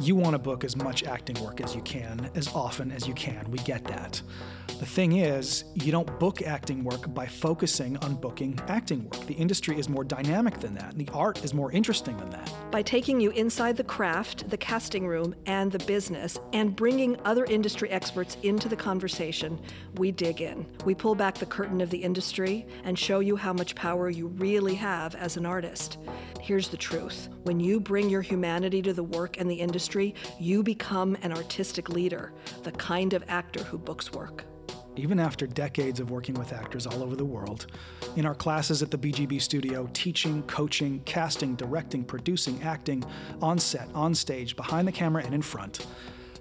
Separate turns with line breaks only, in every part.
You want to book as much acting work as you can, as often as you can. We get that. The thing is, you don't book acting work by focusing on booking acting work. The industry is more dynamic than that, and the art is more interesting than that.
By taking you inside the craft, the casting room, and the business, and bringing other industry experts into the conversation, we dig in. We pull back the curtain of the industry and show you how much power you really have as an artist. Here's the truth when you bring your humanity to the work and the industry, you become an artistic leader, the kind of actor who books work
even after decades of working with actors all over the world. In our classes at the BGB studio, teaching, coaching, casting, directing, producing, acting, on set, on stage, behind the camera, and in front.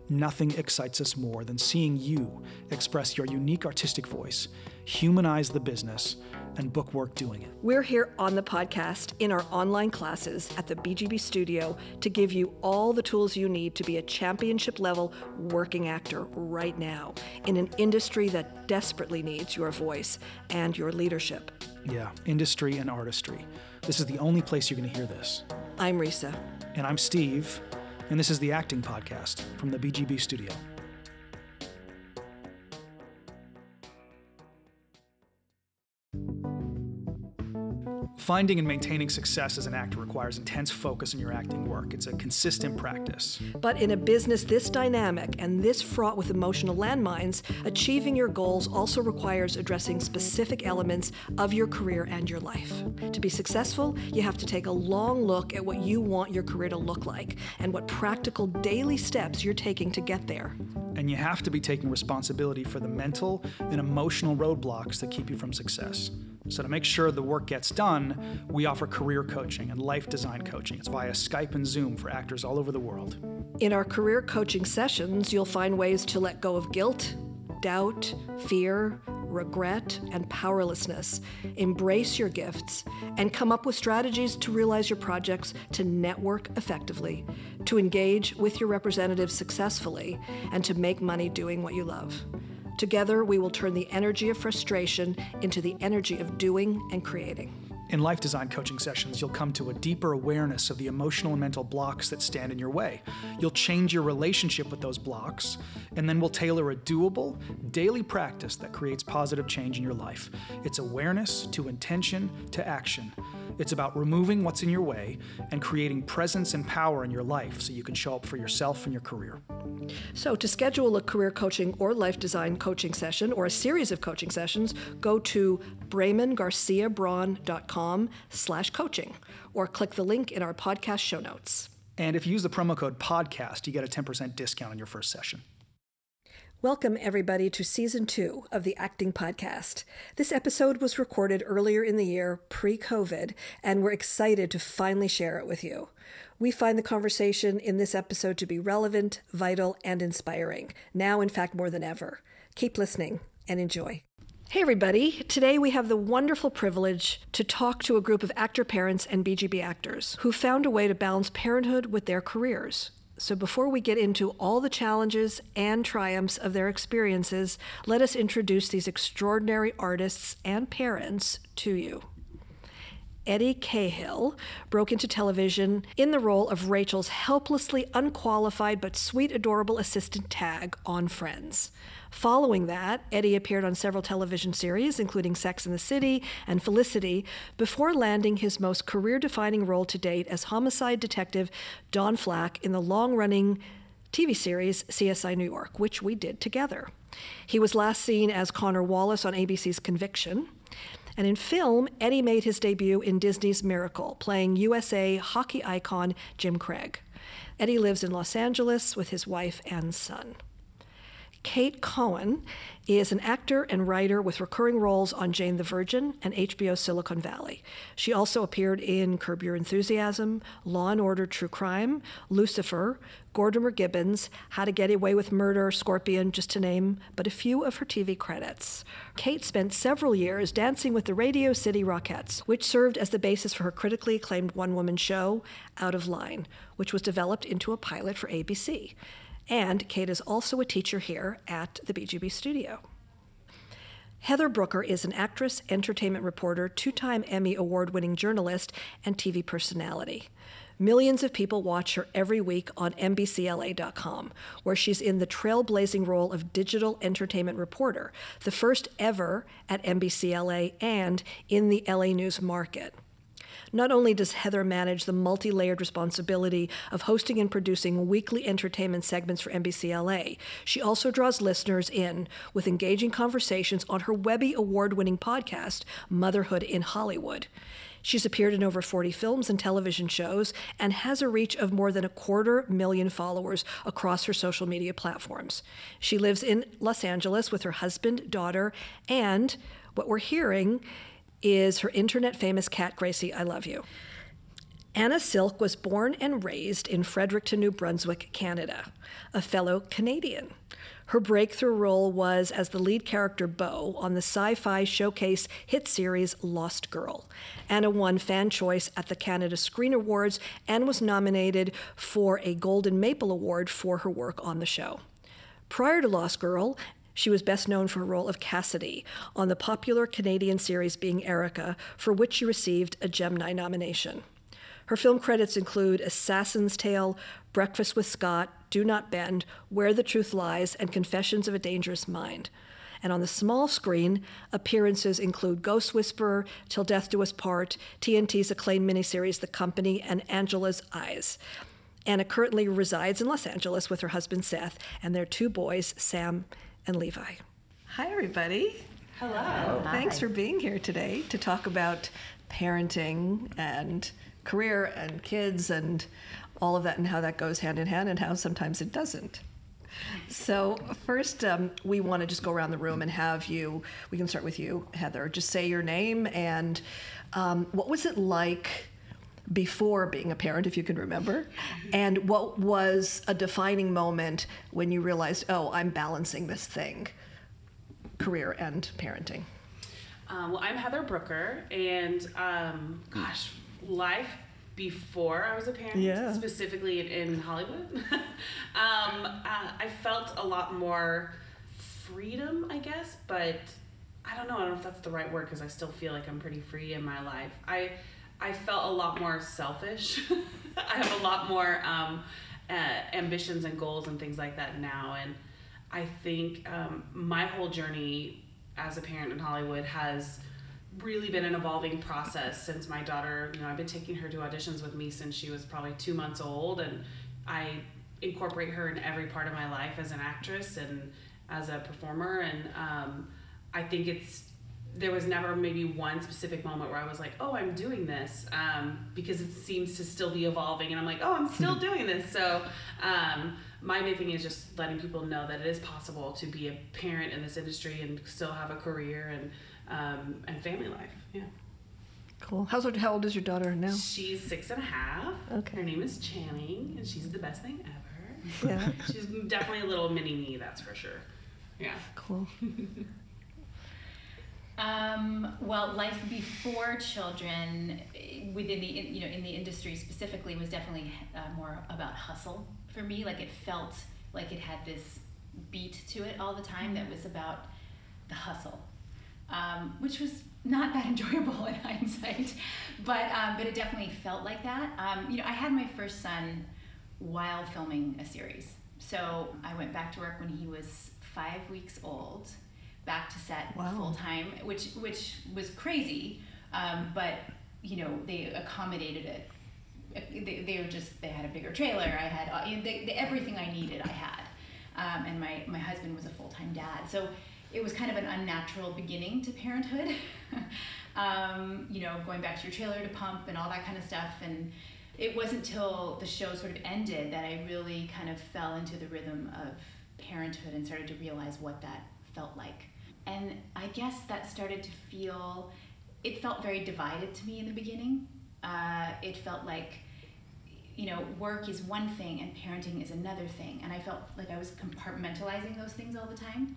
Nothing excites us more than seeing you express your unique artistic voice, humanize the business, and book work doing it.
We're here on the podcast in our online classes at the BGB studio to give you all the tools you need to be a championship level working actor right now in an industry that desperately needs your voice and your leadership.
Yeah, industry and artistry. This is the only place you're going to hear this.
I'm Risa.
And I'm Steve, and this is the Acting Podcast from the BGB studio. Finding and maintaining success as an actor requires intense focus in your acting work. It's a consistent practice.
But in a business this dynamic and this fraught with emotional landmines, achieving your goals also requires addressing specific elements of your career and your life. To be successful, you have to take a long look at what you want your career to look like and what practical daily steps you're taking to get there.
And you have to be taking responsibility for the mental and emotional roadblocks that keep you from success. So, to make sure the work gets done, we offer career coaching and life design coaching. It's via Skype and Zoom for actors all over the world.
In our career coaching sessions, you'll find ways to let go of guilt, doubt, fear, regret, and powerlessness. Embrace your gifts and come up with strategies to realize your projects, to network effectively, to engage with your representatives successfully, and to make money doing what you love. Together, we will turn the energy of frustration into the energy of doing and creating.
In life design coaching sessions, you'll come to a deeper awareness of the emotional and mental blocks that stand in your way. You'll change your relationship with those blocks, and then we'll tailor a doable, daily practice that creates positive change in your life. It's awareness to intention to action. It's about removing what's in your way and creating presence and power in your life so you can show up for yourself and your career.
So, to schedule a career coaching or life design coaching session or a series of coaching sessions, go to bramongarciabraun.com slash coaching or click the link in our podcast show notes.
And if you use the promo code PODCAST, you get a 10% discount on your first session.
Welcome, everybody, to season two of the Acting Podcast. This episode was recorded earlier in the year, pre COVID, and we're excited to finally share it with you. We find the conversation in this episode to be relevant, vital, and inspiring, now, in fact, more than ever. Keep listening and enjoy. Hey, everybody. Today we have the wonderful privilege to talk to a group of actor parents and BGB actors who found a way to balance parenthood with their careers. So, before we get into all the challenges and triumphs of their experiences, let us introduce these extraordinary artists and parents to you. Eddie Cahill broke into television in the role of Rachel's helplessly unqualified but sweet, adorable assistant Tag on Friends. Following that, Eddie appeared on several television series, including Sex and the City and Felicity, before landing his most career defining role to date as homicide detective Don Flack in the long running TV series CSI New York, which we did together. He was last seen as Connor Wallace on ABC's Conviction. And in film, Eddie made his debut in Disney's Miracle, playing USA hockey icon Jim Craig. Eddie lives in Los Angeles with his wife and son. Cate Cohen is an actor and writer with recurring roles on Jane the Virgin and HBO Silicon Valley. She also appeared in Curb Your Enthusiasm, Law and Order True Crime, Lucifer, Gortimer Gibbons, How to Get Away with Murder, Scorpion, just to name but a few of her TV credits. Cate spent several years dancing with the Radio City Rockettes, which served as the basis for her critically acclaimed one woman show, Out of Line, which was developed into a pilot for ABC. And Cate is also a teacher here at the BGB studio. Heather Brooker is an actress, entertainment reporter, two time Emmy Award winning journalist, and TV personality. Millions of people watch her every week on NBCLA.com, where she's in the trailblazing role of digital entertainment reporter, the first ever at NBCLA and in the LA news market. Not only does Heather manage the multi layered responsibility of hosting and producing weekly entertainment segments for NBCLA, she also draws listeners in with engaging conversations on her Webby award winning podcast, Motherhood in Hollywood. She's appeared in over 40 films and television shows and has a reach of more than a quarter million followers across her social media platforms. She lives in Los Angeles with her husband, daughter, and what we're hearing is her internet famous cat, Gracie, I Love You. Anna Silk was born and raised in Fredericton, New Brunswick, Canada, a fellow Canadian. Her breakthrough role was as the lead character Bo on the sci fi showcase hit series Lost Girl. Anna won Fan Choice at the Canada Screen Awards and was nominated for a Golden Maple Award for her work on the show. Prior to Lost Girl, she was best known for her role of Cassidy on the popular Canadian series Being Erica, for which she received a Gemini nomination. Her film credits include Assassin's Tale, Breakfast with Scott, Do Not Bend, Where the Truth Lies, and Confessions of a Dangerous Mind. And on the small screen, appearances include Ghost Whisperer, Till Death Do Us Part, TNT's acclaimed miniseries The Company, and Angela's Eyes. Anna currently resides in Los Angeles with her husband Seth and their two boys, Sam and Levi. Hi, everybody.
Hello.
Thanks for being here today to talk about parenting and career and kids and all of that and how that goes hand in hand and how sometimes it doesn't. So, first, um, we want to just go around the room and have you, we can start with you, Heather. Just say your name and um, what was it like before being a parent, if you can remember? And what was a defining moment when you realized, oh, I'm balancing this thing, career and parenting?
Um, well, I'm Heather Brooker, and um, gosh, life before I was a parent,
Yeah.
specifically in, in Hollywood, um, uh, I felt a lot more freedom, I guess, but I don't know. I don't know if that's the right word because I still feel like I'm pretty free in my life. I I felt a lot more selfish. I have a lot more um, uh, ambitions and goals and things like that now, and I think um, my whole journey as a parent in Hollywood has really been an evolving process since my daughter, you know, I've been taking her to auditions with me since she was probably two months old, and I incorporate her in every part of my life as an actress and as a performer. And um, I think it's, there was never maybe one specific moment where I was like, oh, I'm doing this, um, because it seems to still be evolving, and I'm like, oh, I'm still doing this. So, um, my main thing is just letting people know that it is possible to be a parent in this industry and still have a career and um, and family life. Yeah.
Cool. How's, how old is your daughter now?
She's six and a half.
Okay.
Her name is Channing, and she's the best thing ever.
Yeah.
she's definitely a little mini me, that's for sure. Yeah.
Cool.
Um, well, life before children, within the you know in the industry specifically, was definitely uh, more about hustle for me. Like it felt like it had this beat to it all the time that was about the hustle, um, which was not that enjoyable in hindsight, but um, but it definitely felt like that. Um, you know, I had my first son while filming a series, so I went back to work when he was five weeks old back to set
Wow.
full time, which which was crazy. Um, but you know they accommodated it. They, they were just they had a bigger trailer. I had uh, you know, they, they, everything I needed. I had, um, and my my husband was a full time dad. So it was kind of an unnatural beginning to parenthood. um, you know, going back to your trailer to pump and all that kind of stuff and. It wasn't till the show sort of ended that I really kind of fell into the rhythm of parenthood and started to realize what that felt like. And I guess that started to feel, it felt very divided to me in the beginning. Uh, it felt like, you know, work is one thing and parenting is another thing. And I felt like I was compartmentalizing those things all the time.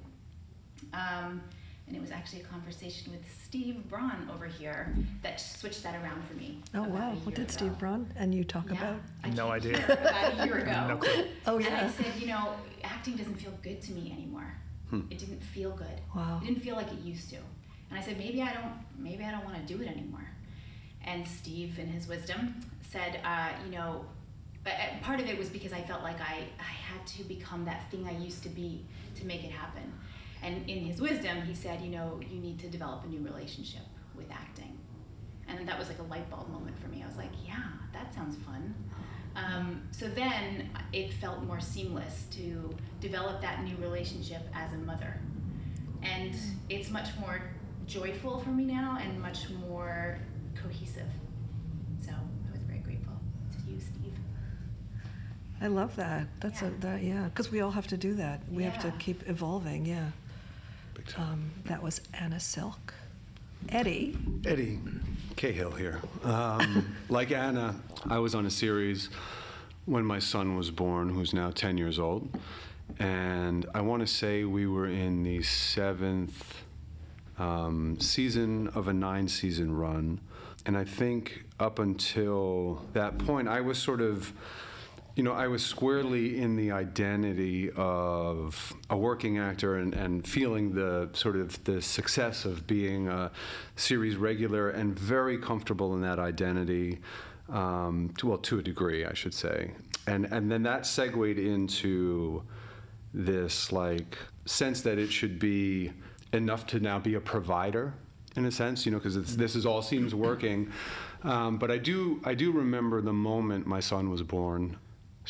Um, and it was actually a conversation with Steve Braun over here that switched that around for me.
Oh, wow. What
year
did Steve
ago.
Braun and you talk
Yeah,
about?
I
No idea.
About a year ago.
No clue.
Oh, yeah.
And I said, you know, acting doesn't feel good to me anymore. It didn't feel good.
Wow.
It didn't feel like it used to. And I said, maybe I don't, maybe I don't want to do it anymore. And Steve, in his wisdom, said, uh, you know, part of it was because I felt like I, I had to become that thing I used to be to make it happen. And in his wisdom, he said, you know, you need to develop a new relationship with acting. And that was like a light bulb moment for me. I was like, yeah, that sounds fun. Um, so then it felt more seamless to develop that new relationship as a mother. And it's much more joyful for me now and much more cohesive. So I was very grateful to you, Steve.
I love that. That's
Yeah.
a that yeah, because we all have to do that. We have to keep evolving. Yeah. Um, that was Anna Silk. Eddie.
Eddie Cahill here. Um, like Anna, I was on a series when my son was born, who's now 10 years old. And I want to say we were in the seventh um, season of a nine season run. And I think up until that point, I was sort of you know, I was squarely in the identity of a working actor and, and feeling the sort of the success of being a series regular and very comfortable in that identity. Um, to, well, to a degree, I should say, and and then that segued into this like sense that it should be enough to now be a provider in a sense, you know, because this is all seems working. Um, but I do I do remember the moment my son was born,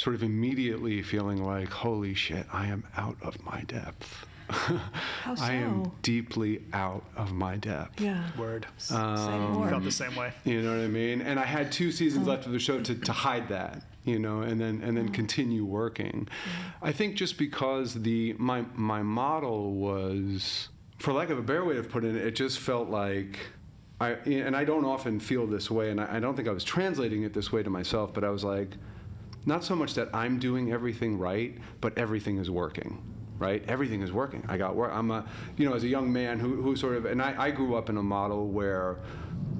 sort of immediately feeling like, holy shit, I am out of my depth.
How so?
I am deeply out of my depth.
Yeah.
Word.
Say
Um,
more.
Felt the same way.
You know what I mean? And I had two seasons left of the show to, to hide that, you know, and then and then continue working. I think just because the my my model was, for lack of a better way of putting it, it just felt like. I, and I don't often feel this way, and I, I don't think I was translating it this way to myself, but I was like, not so much that I'm doing everything right, but everything is working. Right, everything is working. I got work. I'm a, you know, as a young man who, who sort of, and I, I grew up in a model where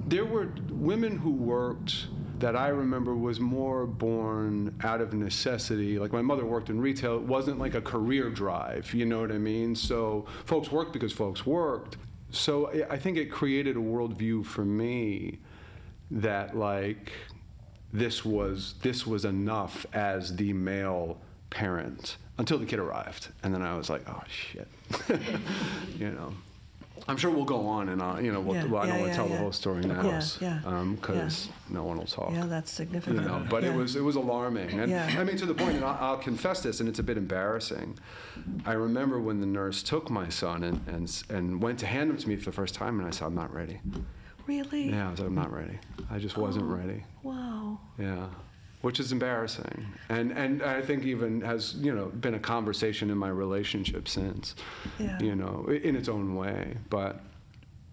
there were women who worked that I remember was more born out of necessity. Like my mother worked in retail. It wasn't like a career drive. You know what I mean? So folks worked because folks worked. So I- think it created a worldview for me that like this was this was enough as the male parent until the kid arrived, and then I was like, oh shit, you know. I'm sure we'll go on and on. You know, we'll,
Yeah,
well, I don't
yeah,
want to tell
yeah.
the whole story now, because um, no one will talk.
Yeah, that's
You
significant.
know, but it was it was alarming, and
Yeah.
I mean to the point, and I'll, I'll confess this, and it's a bit embarrassing. I remember when the nurse took my son and and and went to hand him to me for the first time, and I said, "I'm not ready."
Really?
Yeah, I was like, "I'm not ready. I just wasn't
Oh.
ready."
Wow.
Yeah, which is embarrassing, and and I think even has you know been a conversation in my relationship since.
Yeah.
You know, in its own way, but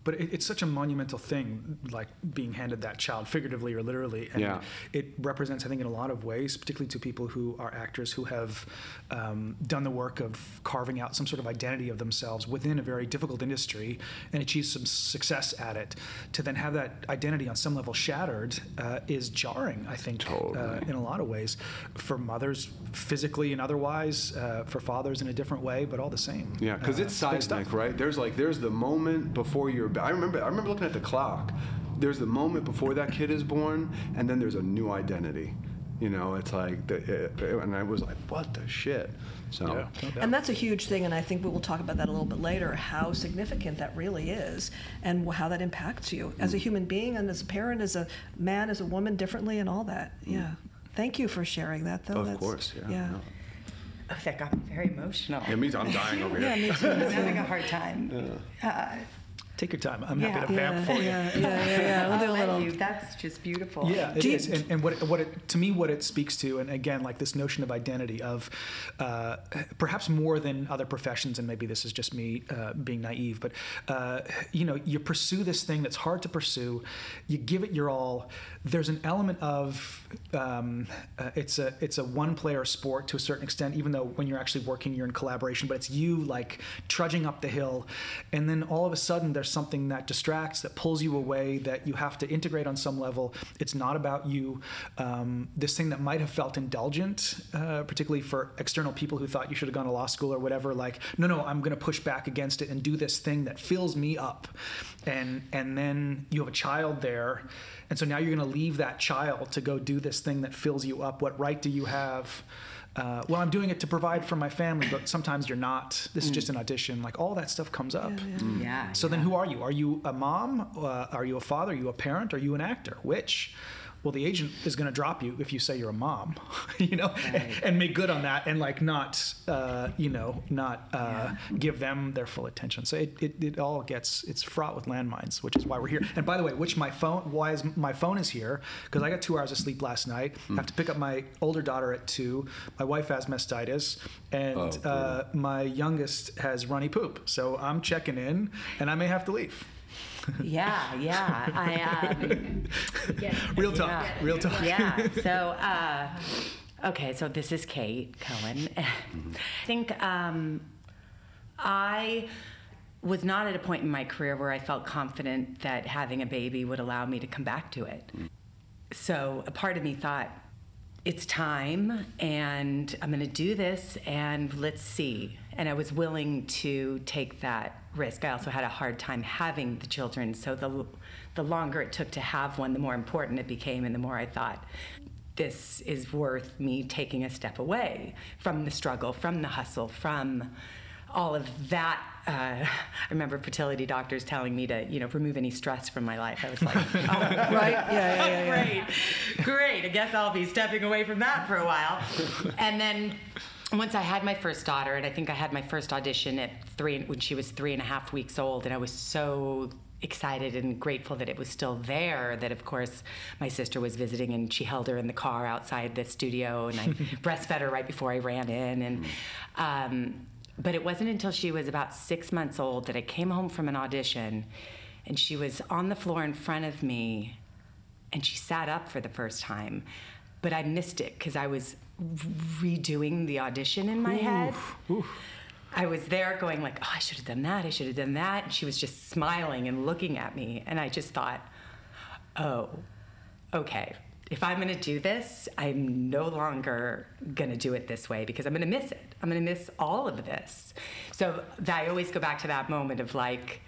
But it, it's such a monumental thing, like being handed that child, figuratively or literally. And
Yeah.
it represents, I think, in a lot of ways, particularly to people who are actors who have um, done the work of carving out some sort of identity of themselves within a very difficult industry and achieve some success at it. To then have that identity on some level shattered uh, is jarring, I think, uh, in a lot of ways. For mothers, physically and otherwise, uh, for fathers in a different way, but all the same.
Yeah, because
Uh,
it's seismic, right? There's like there's the moment before you're. I remember I remember looking at the clock. There's the moment before that kid is born, and then there's a new identity. You know, it's like, the, uh, and I was like, what the shit? So
Yeah, no.
And that's a huge thing, and I think we will talk about that a little bit later. How significant that really is, and how that impacts you as a human being, and as a parent, as a man, as a woman, differently, and all that. Yeah. Thank you for sharing that, though.
of
That's-
course, yeah.
Yeah.
no.
Oh, that got me very emotional.
Yeah, me too. I'm dying over here.
Yeah, me too.
I'm having a hard time. Uh,
Take your time. I'm happy to
Yeah.
vamp for you.
Yeah, yeah, yeah, yeah. We'll do
I'll
a little.
you. That's just beautiful.
Yeah, it
Do you-
is. And, and what, it, what it, to me, what it speaks to, and again, like this notion of identity, of uh, perhaps more than other professions, and maybe this is just me uh, being naive, but uh, you know, you pursue this thing that's hard to pursue, you give it your all. There's an element of um, uh, it's a it's a one player sport to a certain extent, even though when you're actually working, you're in collaboration, but it's you like trudging up the hill, and then all of a sudden there's there's something that distracts, that pulls you away, that you have to integrate on some level. It's not about you. Um, this thing that might have felt indulgent, uh, particularly for external people who thought you should have gone to law school or whatever, like, no, no, I'm going to push back against it and do this thing that fills me up. And, and then you have a child there. And so now you're going to leave that child to go do this thing that fills you up. What right do you have? Uh, well, I'm doing it to provide for my family, but sometimes you're not. This is just an audition. Like all that stuff comes up.
Yeah.
So then, who are you? Are you a mom? Uh, are you a father? Are you a parent? Are you an actor? Which? Well, the agent is going to drop you if you say you're a mom, you know,
Right.
and make good on that, and like not, uh, you know, not uh,
Yeah.
give them their full attention. So it, it, it all gets it's fraught with landmines, which is why we're here. And by the way, which my phone why is my phone is here because I got two hours of sleep last night. I have to pick up my older daughter at two. My wife has mastitis, and
Oh,
uh, my youngest has runny poop. So I'm checking in, and I may have to leave.
Yeah, yeah. I um,
Real talk,
Yeah.
real talk.
yeah. So, uh, okay. So this is Cate Cohen. I think um, I was not at a point in my career where I felt confident that having a baby would allow me to come back to it. So a part of me thought, it's time and I'm going to do this and let's see. And I was willing to take that risk. I also had a hard time having the children, so the the longer it took to have one, the more important it became and the more I thought this is worth me taking a step away from the struggle, from the hustle, from all of that. Uh, I remember fertility doctors telling me to, you know, remove any stress from my life. I was like, oh,
Right? Yeah, yeah, yeah. yeah.
great, great. I guess I'll be stepping away from that for a while. And then once I had my first daughter, and I think I had my first audition at three when she was three and a half weeks old, and I was so excited and grateful that it was still there that of course my sister was visiting and she held her in the car outside the studio and i breastfed her right before i ran in and um, but it wasn't until she was about six months old that i came home from an audition and she was on the floor in front of me and she sat up for the first time but i missed it because i was redoing the audition in my head. i was there going like oh i should have done that i should have done that and she was just smiling and looking at me and i just thought oh okay. If i'm going to do this i'm no longer going to do it this way because i'm going to miss it. I'm going to miss all of this. So i always go back to that moment of like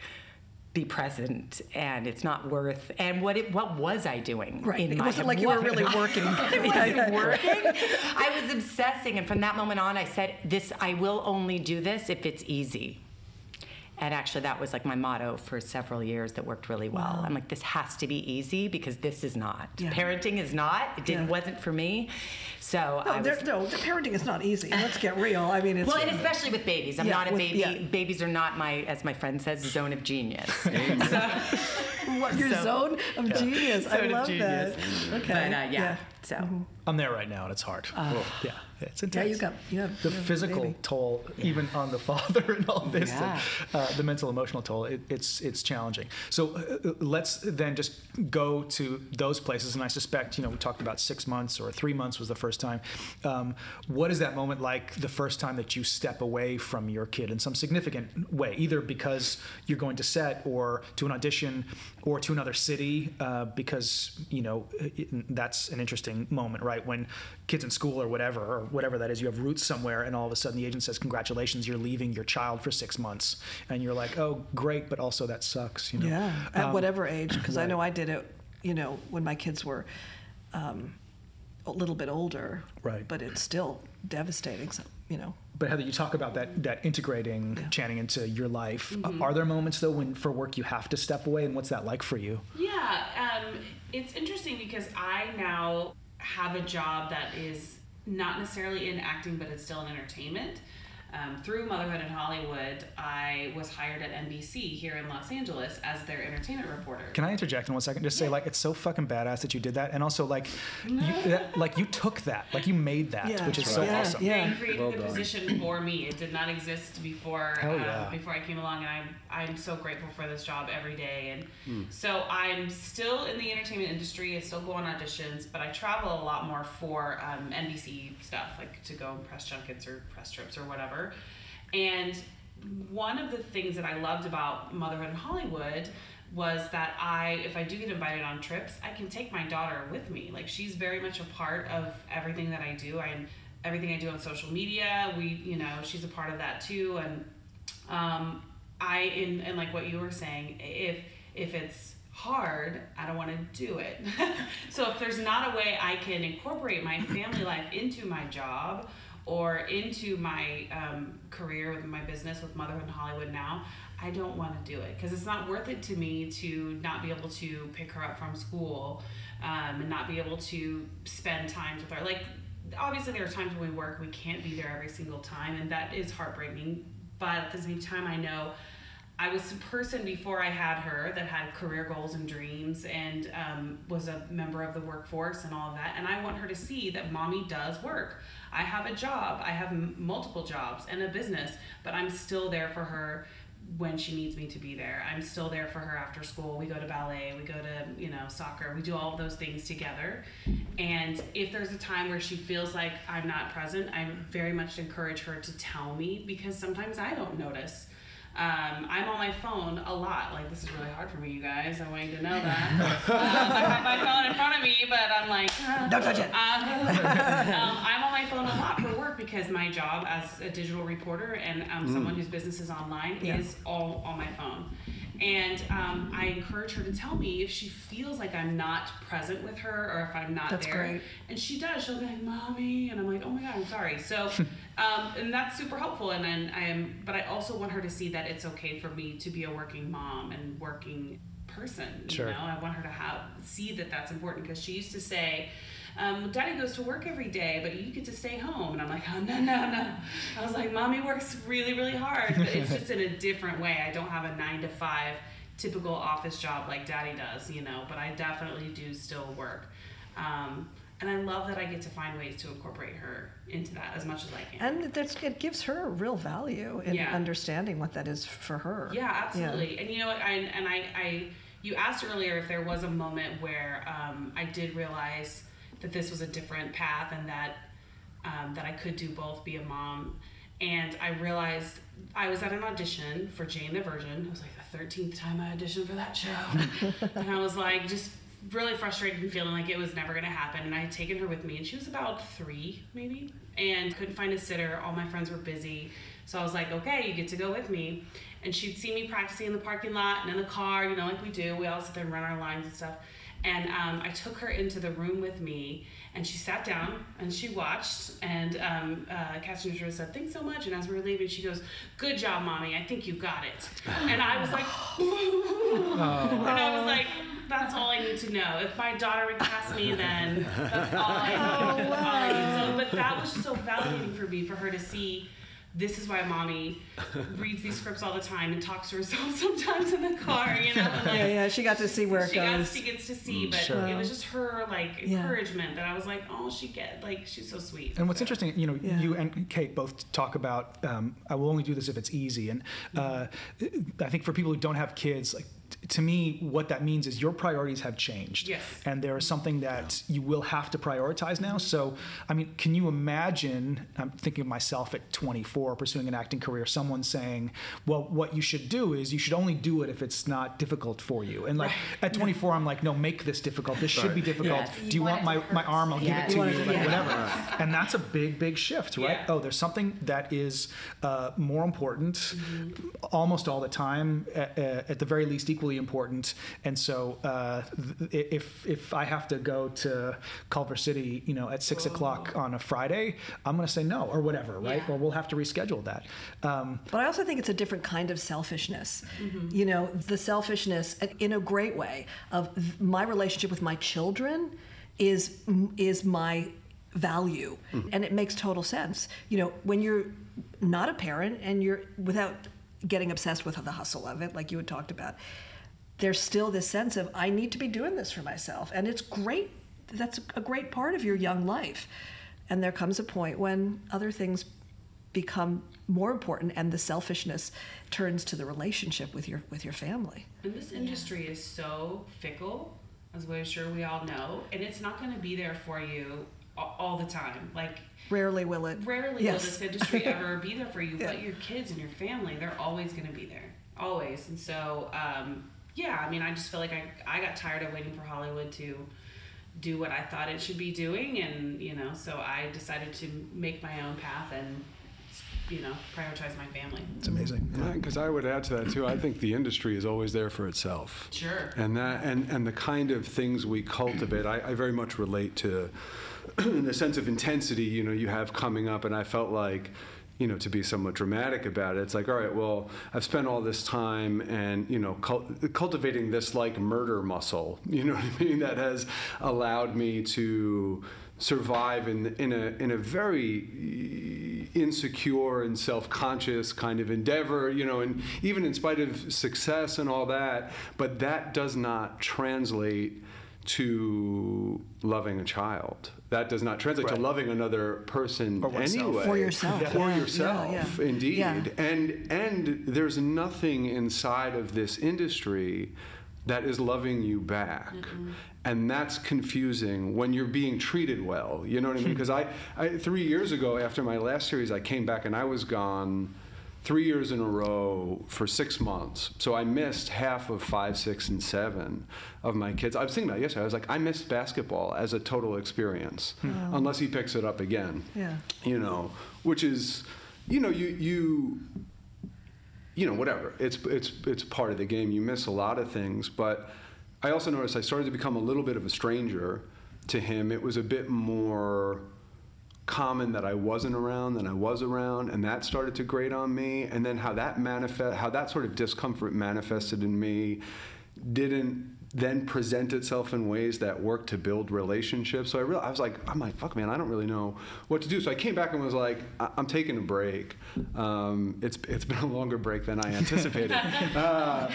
be present and it's not worth and what it what was i doing
Right. It wasn't
head?
like you were really working.
I wasn't working. I was obsessing, and from that moment on, I said, "This, I will only do this if it's easy." And actually, that was like my motto for several years. That worked really well. I'm like, this has to be easy because this is not.
Yeah.
Parenting is not. It didn't,
Yeah.
wasn't for me. So
No,
I
there,
was.
no, the parenting is not easy. Let's get real. I mean, it's
Well, and especially with babies, I'm
Yeah,
not a
with-
baby.
yeah.
Babies are not my, as my friend says, zone of genius.
what, your
so-
zone of genius. I
Zone of
love
genius.
that. Okay.
But uh, yeah, so
I'm there right now, and it's hard. yeah, it's
Yeah,
intense.
you got you have
the
you have
physical
baby.
toll, even on the father and all this,
Yeah.
and, uh, the mental emotional toll, it, it's it's challenging. So uh, let's then just go to those places, and I suspect you know we talked about six months or three months was the first time. Um, what is that moment like? The first time that you step away from your kid in some significant way, either because you're going to set or to an audition or to another city, uh, because you know it, that's an interesting moment, right? When kids in school or whatever, or whatever that is, you have roots somewhere, and all of a sudden the agent says, "Congratulations, you're leaving your child for six months," and you're like, "Oh, great," but also that sucks, you know?
Yeah, at
Um,
whatever age, because I know I did it. You know, when my kids were um, a little bit older.
Right.
But it's still devastating. So you know.
But Heather, you talk about that that integrating
Yeah.
Channing into your life.
Mm-hmm.
Are there moments though when for work you have to step away, and what's that like for you?
Yeah, um, it's interesting because I now have a job that is not necessarily in acting, but it's still in entertainment. Um, through Motherhood in Hollywood, I was hired at NBC here in Los Angeles as their entertainment reporter.
Can I interject in one second? Just say like it's so fucking badass that you did that, and also like you that, like you took that, like you made that,
Yeah.
which is so
Yeah,
awesome.
yeah.
They created
Well
the
done.
position for me. It did not exist before
Hell
um, before I came along, and I'm I'm so grateful for this job every day. And so I'm still in the entertainment industry. I still go on auditions, but I travel a lot more for um, NBC stuff, like to go on press junkets or press trips or whatever. And one of the things that I loved about Motherhood in Hollywood was that I, if I do get invited on trips, I can take my daughter with me. Like she's very much a part of everything that I do. I everything I do on social media. We, you know, she's a part of that too. And um, I, in and like what you were saying, if if it's hard, I don't want to do it. so if there's not a way I can incorporate my family life into my job or into my um, career with my business with Motherhood in Hollywood now, I don't want to do it because it's not worth it to me to not be able to pick her up from school um, and not be able to spend time with her. Like, obviously, there are times when we work, we can't be there every single time, and that is heartbreaking. But at the same time, I know I was a person before I had her that had career goals and dreams and um, was a member of the workforce and all of that. And I want her to see that mommy does work. I have a job, I have m- multiple jobs and a business, but I'm still there for her when she needs me to be there. I'm still there for her after school. We go to ballet, we go to, you know, soccer. We do all those things together. And if there's a time where she feels like I'm not present, I very much encourage her to tell me because sometimes I don't notice. Um, I'm on my phone a lot. Like this is really hard for me, you guys. I want you to know that. um, I have my phone in front of me, but I'm like,
Don't touch it.
uh, um, I'm on my phone a lot for work because my job as a digital reporter and um,
Mm.
someone whose business is online
Yeah.
is all on my phone. And um, I encourage her to tell me if she feels like I'm not present with her or if I'm not
That's
there.
great.
And she does. She'll be like, "Mommy," and I'm like, "Oh my god, I'm sorry." So, um, and that's super helpful. And then I am, but I also want her to see that it's okay for me to be a working mom and working person. You
Sure.
know, I want her to have see that that's important because she used to say. Um, Daddy goes to work every day, but you get to stay home. And I'm like, oh, no, no, no. I was like, Mommy works really, really hard, but it's just in a different way. I don't have a nine to five typical office job like Daddy does, you know, but I definitely do still work. Um, and I love that I get to find ways to incorporate her into that as much as I can.
And there's, it gives her real value in
Yeah.
understanding what that is for her.
Yeah, absolutely. And you know what? I and I, I, you asked earlier if there was a moment where um, I did realize that this was a different path and that um, that I could do both, be a mom. And I realized I was at an audition for Jane the Virgin. It was like the thirteenth time I auditioned for that show, and I was like just really frustrated and feeling like it was never going to happen. And I had taken her with me, and she was about three, maybe, and couldn't find a sitter. All my friends were busy, so I was like, okay, you get to go with me. And she'd see me practicing in the parking lot and in the car, you know, like we do. We all sit there and run our lines and stuff. And um, I took her into the room with me, and she sat down and she watched. And um, uh, Casting Director said, "Thanks so much." And as we were leaving, she goes, "Good job, mommy. I think you got it." And I was like, and I was like, "That's all I need to know. If my daughter would cast me, then that's all I need. That's all I need." So, but that was just so validating for me, for her to see. This is why mommy reads these scripts all the time and talks to herself sometimes in the car, you know. like,
Yeah, yeah, she got to see where it
she got,
goes.
she gets to see, but
sure.
it was just her like
Yeah.
encouragement that I was like, oh, she get like she's so sweet.
And what's
So-
interesting, you know,
Yeah.
you and Cate both talk about, um, I will only do this if it's easy. And uh, I think for people who don't have kids, like t- to me, what that means is your priorities have changed.
Yes.
And there is something that you will have to prioritize now. So, I mean, can you imagine? I'm thinking of myself at 24 pursuing an acting career, someone saying, well, what you should do is you should only do it if it's not difficult for you. And like at 24, I'm like, no, make this difficult. This should be difficult.
Yes.
Do you
You
want
want
my, my arm? I'll
Yes.
give it to
it
you, like,
yeah.
whatever. And that's a big, big shift, right?
Yeah.
Oh, there's something that is uh, more important almost all the time, at, at the very least equally important. And so uh, th- if, if I have to go to Culver City, you know, at six o'clock on a Friday, I'm going to say no or whatever, right?
Yeah.
Or we'll have to reschedule that. Um,
But I also think it's a different kind of selfishness. You know, the selfishness in a great way of my relationship with my children is is my value, and it makes total sense. You know, when you're not a parent and you're without getting obsessed with the hustle of it, like you had talked about, there's still this sense of I need to be doing this for myself, and it's great. That's a great part of your young life, and there comes a point when other things become more important and the selfishness turns to the relationship with your with your family
And this industry is so fickle, as we're sure we all know, and it's not going to be there for you all, all the time. Like
Rarely will it.
rarely
Yes.
will this industry ever be there for you,
Yeah.
but your kids and your family, they're always going to be there, always. And so, um, yeah, I mean, I just feel like I, I got tired of waiting for Hollywood to do what I thought it should be doing, and you know, so I decided to make my own path and you know prioritize my family.
It's amazing.
Because I would add to that too. I think the industry is always there for itself.
Sure.
And that and, and the kind of things we cultivate, I, I very much relate to the sense of intensity. You know, you have coming up, and I felt like. You know, to be somewhat dramatic about it, it's like, all right, well, I've spent all this time and, you know, cul- cultivating this like murder muscle, you know what I mean, that has allowed me to survive in, in, a, in a very eh, insecure and self-conscious kind of endeavor, you know, and even in spite of success and all that, but that does not translate to loving a child. That does not translate
Right.
to loving another person
Or
anyway.
For yourself,
For
yeah,
yourself,
yeah, yeah.
indeed.
Yeah.
And and there's nothing inside of this industry that is loving you back. Mm-hmm. And that's confusing when you're being treated well. You know what I mean? Because I, I, three years ago, after my last series, I came back and I was gone three years in a row for six months. So I missed half of five, six, and seven of my kids. I was thinking about it yesterday. I was like, I missed basketball as a total experience, hmm. unless he picks it up again
Yeah.
you know, which is, you know, you you, you know, whatever. It's it's it's part of the game. You miss a lot of things, but I also noticed I started to become a little bit of a stranger to him. It was a bit more common that I wasn't around than I was around, and that started to grate on me. And then how that manifest, how that sort of discomfort manifested in me, didn't then present itself in ways that work to build relationships. So I real I was like, I'm like, fuck, man, I don't really know what to do. So I came back and was like, I- I'm taking a break. Um, it's it's been a longer break than I anticipated. uh,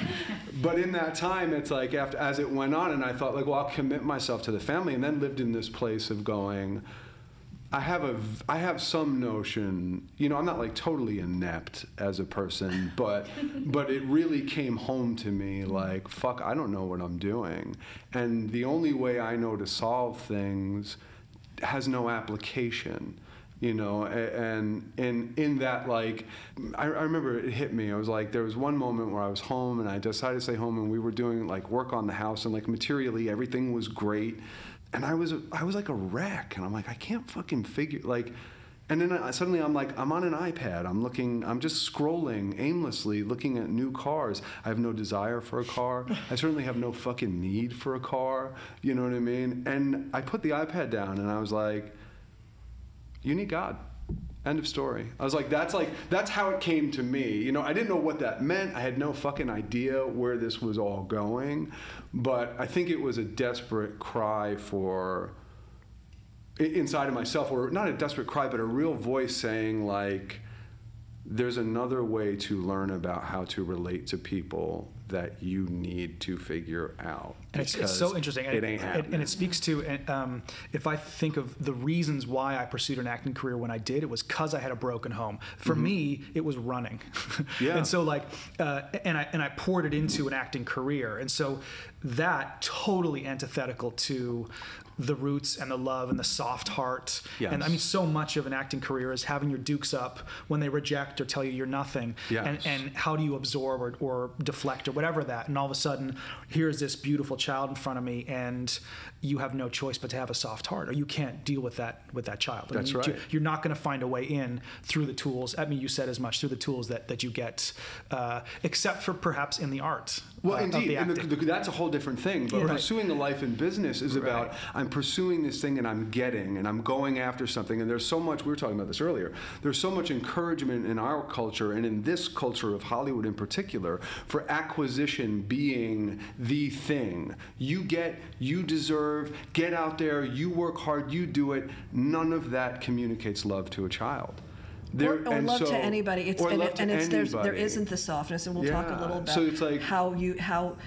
but in that time, it's like after as it went on, and I thought like, well, I'll commit myself to the family, and then lived in this place of going. I have a I have some notion, you know, I'm not like totally inept as a person, but but it really came home to me like fuck, I don't know what I'm doing. And the only way I know to solve things has no application. You know, and in in that like, I, I remember it hit me. I was like, there was one moment where I was home and I decided to stay home, and we were doing like work on the house, and like materially everything was great, and I was I was like a wreck, and I'm like I can't fucking figure like, and then I, suddenly I'm like I'm on an iPad, I'm looking, I'm just scrolling aimlessly, looking at new cars. I have no desire for a car. I certainly have no fucking need for a car. You know what I mean? And I put the iPad down, and I was like, you need God. End of story. I was like, that's like that's how it came to me. You know, I didn't know what that meant. I had no fucking idea where this was all going, but I think it was a desperate cry for inside of myself, or not a desperate cry, but a real voice saying like, there's another way to learn about how to relate to people that you need to figure out.
And it's, it's so interesting.
It
and,
ain't happening.
and it speaks to, um, if I think of the reasons why I pursued an acting career when I did, it was because I had a broken home. For me, it was running.
Yeah.
and so like, uh, and I and I poured it into an acting career, and so that totally antithetical to the roots and the love and the soft heart. And I mean, so much of an acting career is having your dukes up when they reject or tell you you're nothing.
Yes.
And, and how do you absorb or, or deflect or whatever that? And all of a sudden, here's this beautiful child in front of me, and you have no choice but to have a soft heart, or you can't deal with that with that child. I
That's
mean, you-
right.
You're not going to find a way in through the tools. I mean, you said as much through the tools that that you get, uh, except for perhaps in the art.
Well,
uh,
indeed,
the
and the, the, that's a whole different thing. But
Yeah.
pursuing a life in business is about I'm pursuing this thing and I'm getting and I'm going after something. And there's so much. We were talking about this earlier. There's so much encouragement in our culture and in this culture of Hollywood in particular for acquisition being the thing. You get, you deserve. Get out there. You work hard. You do it. None of that communicates love to a child. There-
or, or
and
love
so-
to anybody. It's,
or
and, it,
to
and it's there's, there isn't the softness, and we'll talk a little about
So it's like-
how you how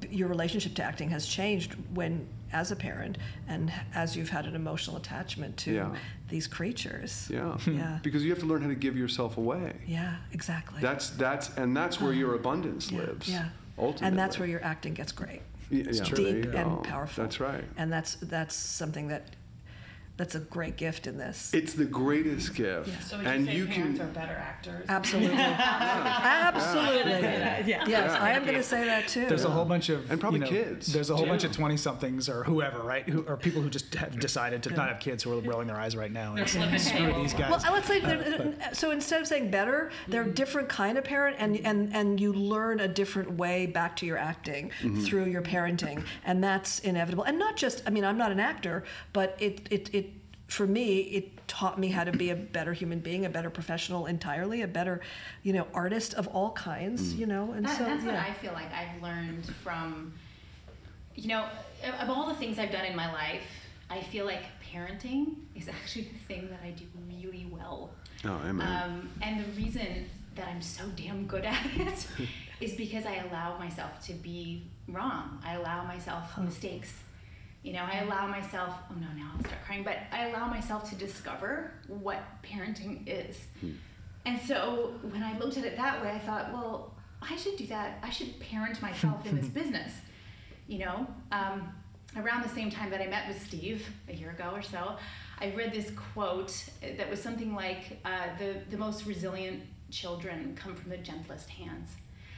b- your relationship to acting has changed when as a parent and as you've had an emotional attachment to
Yeah.
these creatures.
Yeah.
Yeah.
Because you have to learn how to give yourself away.
Yeah, exactly.
That's that's and that's where your abundance
yeah,
lives.
Yeah.
Ultimately.
And that's where your acting gets great.
Y-
It's
yeah, there
deep and powerful.
That's right.
And that's that's something that that's a great gift in this.
It's the greatest gift,
So would
and
you say
you
parents
can.
are better actors?
Absolutely. Absolutely.
Yeah.
Yes, I am going to say that too.
There's a whole bunch of
And probably
you know,
kids,
There's a whole
too.
bunch of twenty somethings or whoever, right? Who or people who just have decided to not have kids who are rolling their eyes right now. And
flipping
screw these guys.
Well, let's say they're- so instead of saying better, they're a mm-hmm. different kind of parent, and and and you learn a different way back to your acting mm-hmm. through your parenting, and that's inevitable. And not just, I mean, I'm not an actor, but it it it for me it taught me how to be a better human being, a better professional entirely, a better, you know, artist of all kinds, you know, and
That,
so
that's what
yeah.
I feel like I've learned from, you know, of all the things I've done in my life, I feel like parenting is actually the thing that I do really well.
Oh, amen.
Um, and the reason that I'm so damn good at it is because I allow myself to be wrong. I allow myself mistakes. You know, I allow myself, oh no, now I'll start crying, but I allow myself to discover what parenting is. And so when I looked at it that way, I thought, well, I should do that. I should parent myself in this business. You know, um, around the same time that I met with Steve a year ago or so, I read this quote that was something like, uh, the, the most resilient children come from the gentlest hands.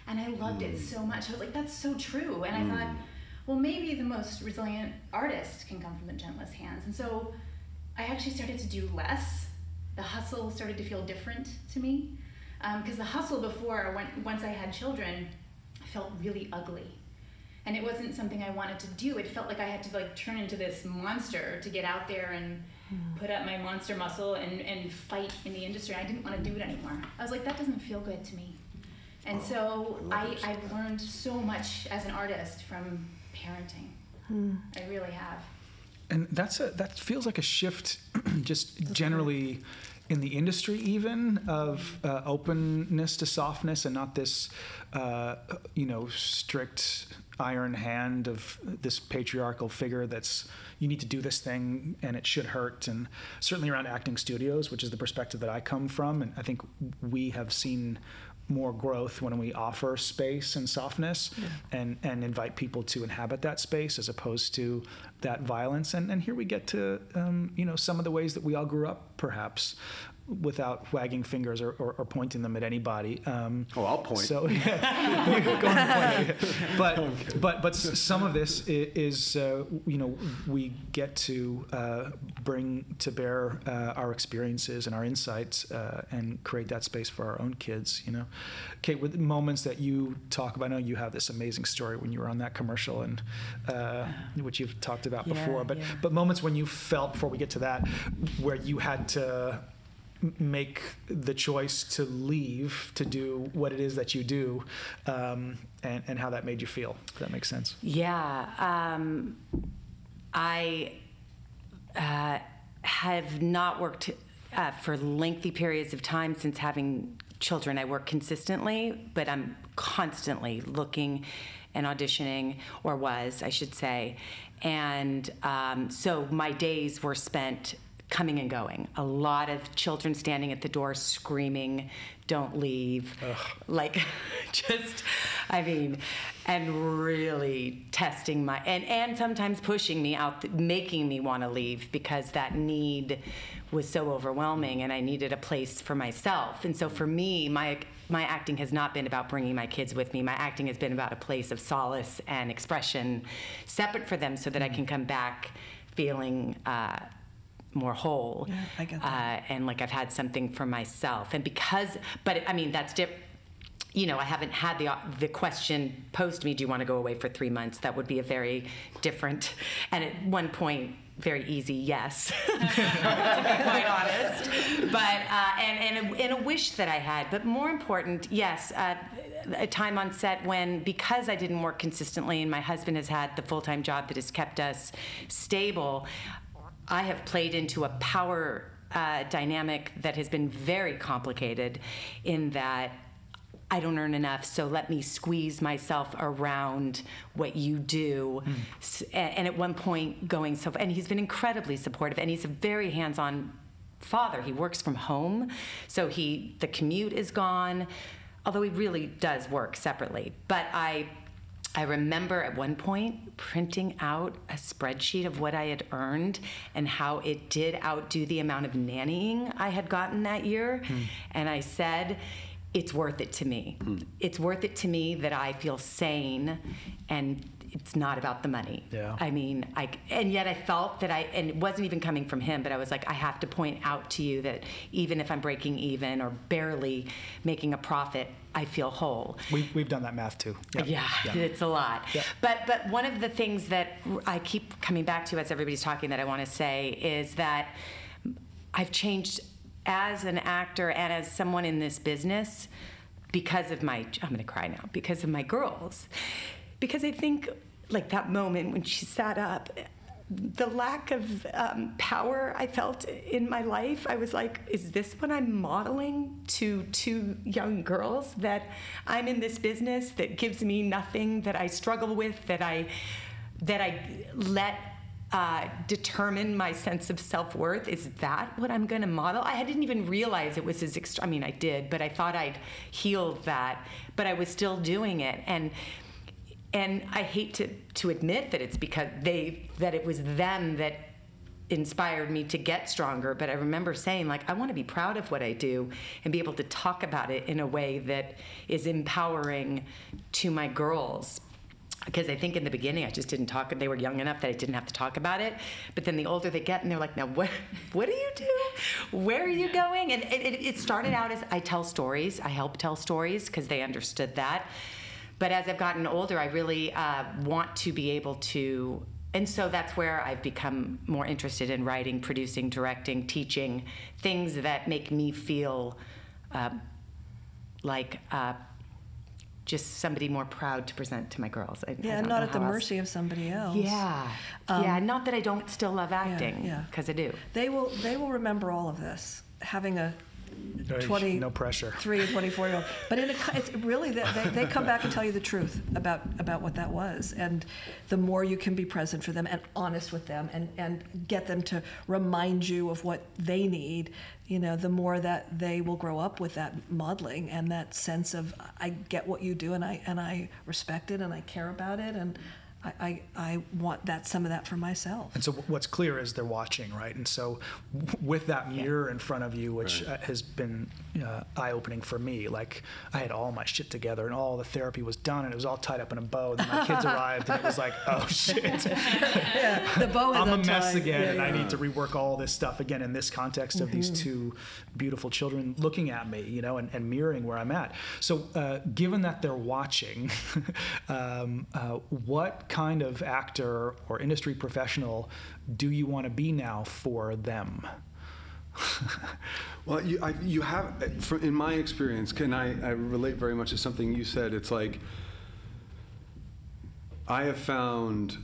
And I loved it so much. I was like, that's so true. And I thought, well, maybe the most resilient artist can come from the gentlest hands. And so I actually started to do less. The hustle started to feel different to me. Um, because the hustle before, when, once I had children, felt really ugly. And it wasn't something I wanted to do. It felt like I had to like turn into this monster to get out there and hmm. put up my monster muscle and, and fight in the industry. I didn't want to do it anymore. I was like, that doesn't feel good to me. And oh, so I, I've learned so much as an artist from parenting. I really have.
and that's a that feels like a shift just generally in the industry even of uh, openness to softness and not this uh, you know strict iron hand of this patriarchal figure that's you need to do this thing and it should hurt and certainly around acting studios which is the perspective that i come from and i think we have seen more growth when we offer space and softness and, and invite people to inhabit that space as opposed to that violence. And, and here we get to, um, you know, some of the ways that we all grew up, perhaps, without wagging fingers or, or, or pointing them at anybody. Um,
Oh, I'll point.
So, yeah, you're going to point. But, but, but some of this is, uh, you know, we get to uh, bring to bear uh, our experiences and our insights uh, and create that space for our own kids, you know. Cate, with moments that you talk about, I know you have this amazing story when you were on that commercial and uh, which you've talked about
Yeah,
before, but,
yeah.
but moments when you felt, before we get to that, where you had to m- make the choice to leave to do what it is that you do um, and, and how that made you feel if that makes sense
Yeah, um, I uh, have not worked uh, for lengthy periods of time since having children. I work consistently, but I'm constantly looking and auditioning, or was, I should say. And um, so my days were spent coming and going. A lot of children standing at the door screaming, don't leave. Like, just, I mean, and really testing my, and, and sometimes pushing me out, making me want to leave because that need was so overwhelming and I needed a place for myself. And so for me, my, my acting has not been about bringing my kids with me. My acting has been about a place of solace and expression separate for them so that I can come back feeling, uh, more whole.
Yeah, I get that.
Uh, and like I've had something for myself. And because, but I mean, that's different. You know, I haven't had the the question posed to me. Do you want to go away for three months? That would be a very different, and at one point, very easy yes, to be quite honest. But uh, and and a, and a wish that I had. But more important, yes, uh, a time on set when because I didn't work consistently, and my husband has had the full time job that has kept us stable. I have played into a power uh, dynamic that has been very complicated in that I don't earn enough, so let me squeeze myself around what you do. S- a- And at one point, going so, and he's been incredibly supportive, and he's a very hands on father. He works from home, so he the commute is gone, although he really does work separately. But I I remember at one point printing out a spreadsheet of what I had earned and how it did outdo the amount of nannying I had gotten that year. Hmm. And I said, it's worth it to me. Hmm. It's worth it to me that I feel sane and it's not about the money.
Yeah.
I mean, I and yet I felt that I and it wasn't even coming from him, but I was like, I have to point out to you that even if I'm breaking even or barely making a profit, I feel whole.
We, we've done that math too. Yep.
Yeah,
Yeah.
it's a lot.
Yeah.
But but one of the things that I keep coming back to as everybody's talking that I want to say is that I've changed as an actor and as someone in this business because of my I'm going to cry now because of my girls. Because I think like that moment when she sat up the lack of um, power I felt in my life, I was like, is this what I'm modeling to two young girls? That I'm in this business that gives me nothing, that I struggle with, that I, that I let uh, determine my sense of self worth? Is that what I'm going to model? I didn't even realize it was as extreme. I mean, I did, but I thought I'd healed that, but I was still doing it. And and I hate to, to admit that it's because they that it was them that inspired me to get stronger but i remember saying like i want to be proud of what i do and be able to talk about it in a way that is empowering to my girls because I think in the beginning I just didn't talk. They were young enough that I didn't have to talk about it. But then the older they get, and they're like, "Now what? What do you do? Where are you going?" And it, it, it started out as I tell stories. I help tell stories because they understood that. But as I've gotten older, I really uh, want to be able to. And so that's where I've become more interested in writing, producing, directing, teaching things that make me feel uh, like uh, just somebody more proud to present to my girls. I, I
Yeah,
don't
at the
else-
mercy of somebody else.
Yeah, yeah. Not that I don't still love acting,
yeah.
because I do.
They will they will remember all of this. Having a 20
no pressure.
three and 24 year old but in a, it's really they, they come back and tell you the truth about about what that was and the more you can be present for them and honest with them and and get them to remind you of what they need you know the more that they will grow up with that modeling and that sense of i get what you do and i and i respect it and i care about it and I, I, I want that some of that for myself.
And so what's clear is they're watching, right? And so with that mirror in front of you, which uh, has been uh, eye-opening for me, like I had all my shit together and all the therapy was done and it was all tied up in a bow. And then my kids arrived and it was like, oh shit,
yeah, the bow is
I'm a mess
untied.
again,
Yeah,
and I need to rework all this stuff again in this context of these two beautiful children looking at me, you know, and, and mirroring where I'm at. So, uh, given that they're watching, um, uh, what kind of actor or industry professional do you want to be now for them?
Well, you, I, you have, in my experience, can I, I relate very much to something you said. It's like I have found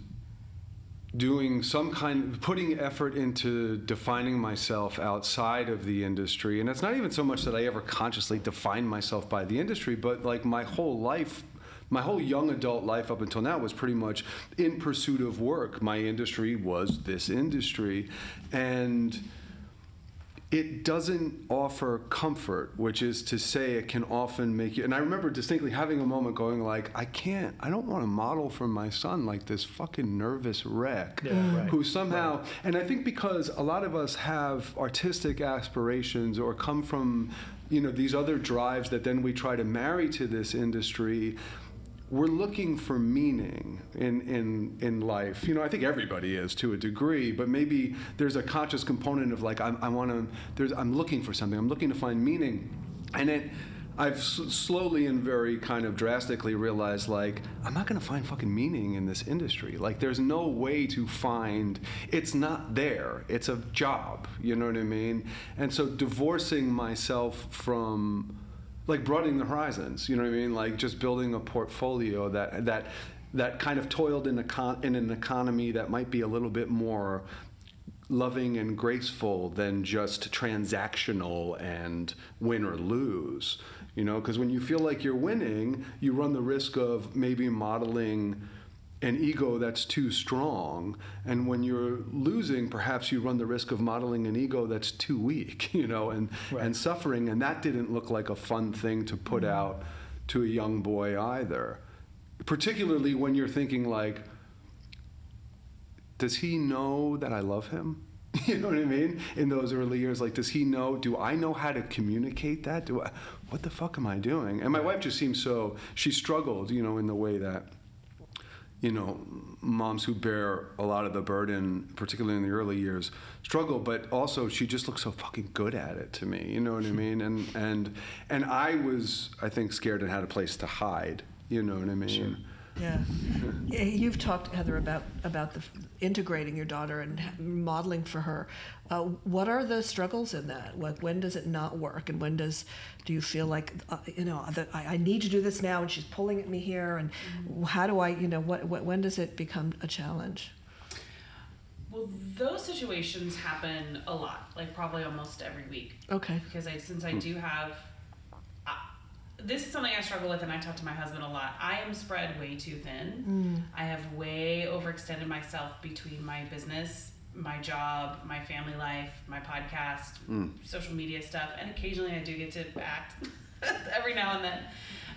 doing some kind, of putting effort into defining myself outside of the industry, and it's not even so much that I ever consciously define myself by the industry, but like my whole life. My whole young adult life up until now was pretty much in pursuit of work. My industry was this industry. And it doesn't offer comfort, which is to say it can often make you. And I remember distinctly having a moment going like, I can't, I don't want to model for my son like this fucking nervous wreck
Yeah, mm. right.
who somehow. And I think because a lot of us have artistic aspirations or come from, you know, these other drives that then we try to marry to this industry we're looking for meaning in, in, in life. You know, I think everybody is to a degree, but maybe there's a conscious component of like, I'm, I want to, there's, I'm looking for something, I'm looking to find meaning. And it, I've s- slowly and very kind of drastically realized like, I'm not going to find fucking meaning in this industry. Like, there's no way to find, it's not there. It's a job, you know what I mean? And so divorcing myself from, like broadening the horizons. You know what I mean? Like just building a portfolio that that that kind of toiled in a in an economy that might be a little bit more loving and graceful than just transactional and win or lose. You know, because when you feel like you're winning, you run the risk of maybe modeling an ego that's too strong and when you're losing perhaps you run the risk of modeling an ego that's too weak you know and
Right.
and suffering and that didn't look like a fun thing to put mm-hmm. out to a young boy either particularly when you're thinking like, does he know that I love him? You know what I mean? In those early years, like, does he know? Do I know how to communicate that? Do I? What the fuck am I doing? And my wife just seems so. She struggled, you know, in the way that, you know, moms who bear a lot of the burden, particularly in the early years, struggle. But also, she just looks so fucking good at it to me. You know what I mean? And and and I was, I think, scared and had a place to hide. You know what I mean?
Yeah. Yeah, You've talked, Heather, about about the integrating your daughter and modeling for her. Uh, what are the struggles in that? What, when does it not work, and when does do you feel like uh, you know that I, I need to do this now, and she's pulling at me here, and how do I, you know, what, what when does it become a challenge?
Well, those situations happen a lot, like probably almost every week.
Okay.
Because I, since I do have, this is something I struggle with, and I talk to my husband a lot. I am spread way too thin. I have way overextended myself between my business, my job, my family life, my podcast, social media stuff, and occasionally I do get to act every now and then.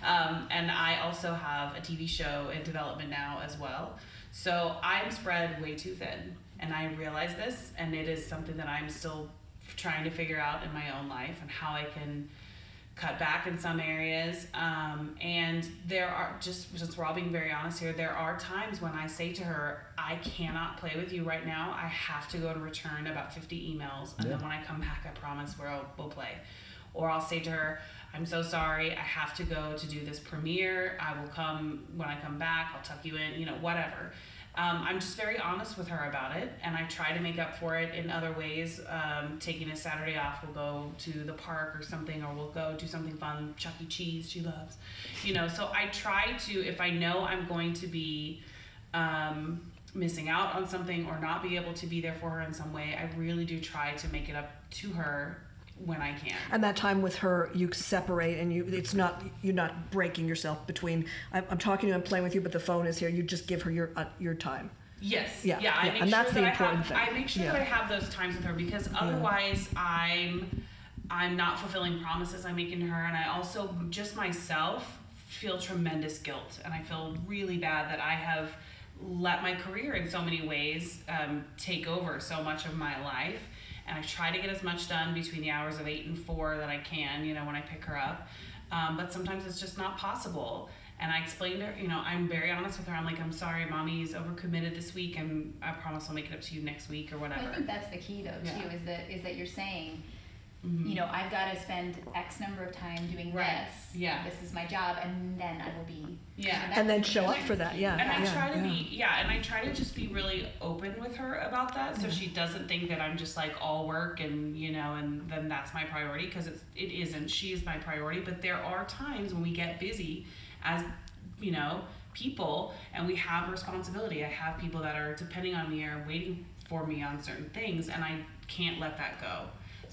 Um, and I also have a TV show in development now as well. So I'm spread way too thin. And I realize this, and it is something that I'm still trying to figure out in my own life and how I can cut back in some areas. Um, and there are, just since we're all being very honest here, there are times when I say to her, I cannot play with you right now. I have to go and return about 50 emails. And then when I come back, I promise we'll, we'll play. Or I'll say to her, I'm so sorry, I have to go to do this premiere. I will come when I come back, I'll tuck you in, you know, whatever. Um, I'm just very honest with her about it, and I try to make up for it in other ways. Um, taking a Saturday off, we'll go to the park or something, or we'll go do something fun. Chuck E. Cheese, she loves, you know. So I try to, if I know I'm going to be um, missing out on something or not be able to be there for her in some way, I really do try to make it up to her when I can.
And that time with her, you separate, and you it's not you're not breaking yourself between. I'm, I'm talking to you, I'm playing with you, but the phone is here. You just give her your uh, your time.
Yes.
Yeah,
Yeah.
Yeah, and
sure
that's
that
the
I
important
have,
thing.
I make sure
Yeah.
that I have those times with her because otherwise I'm I'm not fulfilling promises I'm making to her, and I also just myself feel tremendous guilt, and I feel really bad that I have let my career in so many ways um, take over so much of my life. And I try to get as much done between the hours of eight and four that I can, you know, when I pick her up. Um, but sometimes it's just not possible. And I explained to her, you know, I'm very honest with her. I'm like, I'm sorry, mommy's overcommitted this week, and I promise I'll make it up to you next week or whatever.
I think that's the key though too is that is that you're saying, Mm-hmm. you know, I've got to spend X number of time doing
Right.
this.
Yeah.
This is my job, and then I will be.
Yeah.
And then show up for that. Yeah.
And I
yeah,
try to
yeah.
be, yeah, and I try to just be really open with her about that, so she doesn't think that I'm just like all work and you know, and then that's my priority because it's it isn't. She is my priority, but there are times when we get busy, as you know, people, and we have responsibility. I have people that are depending on me or waiting for me on certain things, and I can't let that go.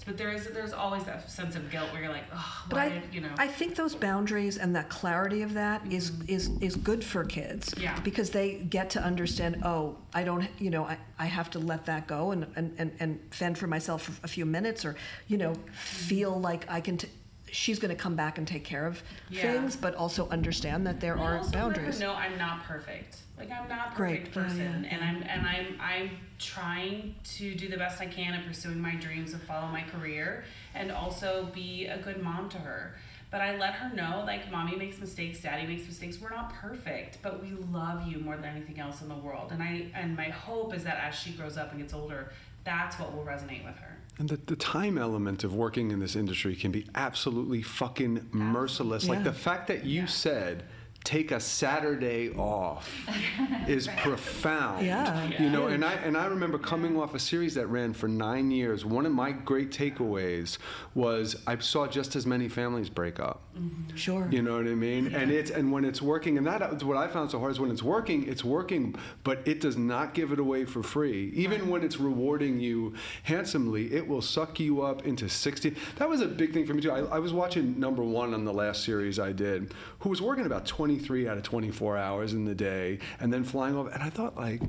But there is there's always that sense of guilt where you're like, oh,
But
why
I,
did, you know.
I think those boundaries and that clarity of that is mm-hmm. is is good for kids.
Yeah.
Because they get to understand. Oh, I don't. You know, I, I have to let that go and, and, and, and fend for myself for a few minutes, or you know, mm-hmm. feel like I can. T- she's going to come back and take care of
Yeah.
things, but also understand that there
And
are
also let her
boundaries.
know I'm not perfect. Like I'm not a perfect
Yeah,
person,
yeah,
and I'm and I'm I'm trying to do the best I can at pursuing my dreams and follow my career, and also be a good mom to her. But I let her know, like, mommy makes mistakes, daddy makes mistakes. We're not perfect, but we love you more than anything else in the world. And I and my hope is that as she grows up and gets older, that's what will resonate with her.
And the, the time element of working in this industry can be absolutely fucking merciless. Like the fact that you said, take a Saturday off is profound.
Yeah.
You know, and I and I remember coming off a series that ran for nine years. One of my great takeaways was I saw just as many families break up. Mm-hmm.
Sure.
You know what I mean? And it's and when it's working, and that's what I found so hard is when it's working, it's working, but it does not give it away for free. Even when it's rewarding you handsomely, it will suck you up into sixty. That was a big thing for me too. I, I was watching number one on the last series I did, who was working about twenty three out of twenty four hours in the day, and then flying over, and I thought like.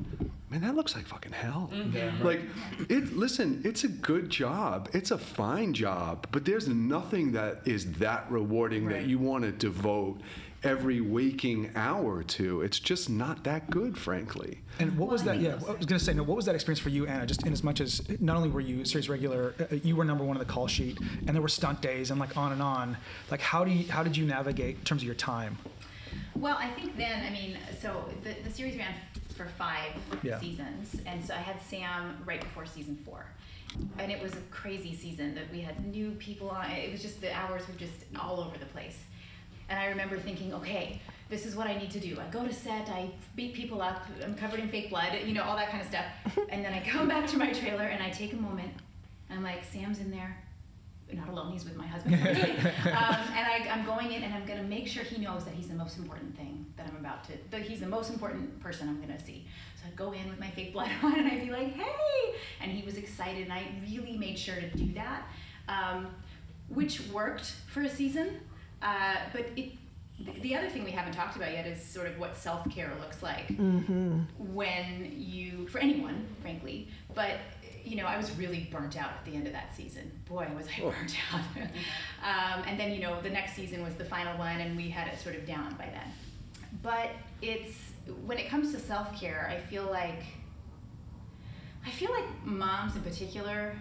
man, that looks like fucking hell. Like, it. Listen, it's a good job. It's a fine job, but there's nothing that is that rewarding that you want to devote every waking hour to. It's just not that good, frankly.
And what was that? Yeah, I was going to say, no, what was that experience for you, Anna? Just in as much as not only were you series regular, uh, you were number one on the call sheet, and there were stunt days and like on and on. Like, how do you, how did you navigate in terms of your time?
Well, I think then, I mean, so the, the series ran for five
Yeah.
seasons, and so I had Sam right before season four. And it was a crazy season that we had new people on. It was just the hours were just all over the place. And I remember thinking, okay, this is what I need to do. I go to set, I beat people up, I'm covered in fake blood, you know, all that kind of stuff. and then I come back to my trailer and I take a moment. And I'm like, Sam's in there. Not alone, he's with my husband. um, and I, I'm going in and I'm going to make sure he knows that he's the most important thing that I'm about to, that he's the most important person I'm going to see. So I'd go in with my fake blood on and I'd be like, hey! And he was excited and I really made sure to do that, um, which worked for a season. Uh, but it, the other thing we haven't talked about yet is sort of what self care looks like when you, for anyone, frankly. But you know, I was really burnt out at the end of that season. Boy, was I burnt out. um, and then you know, the next season was the final one, and we had it sort of down by then. But it's when it comes to self care, I feel like I feel like moms in particular,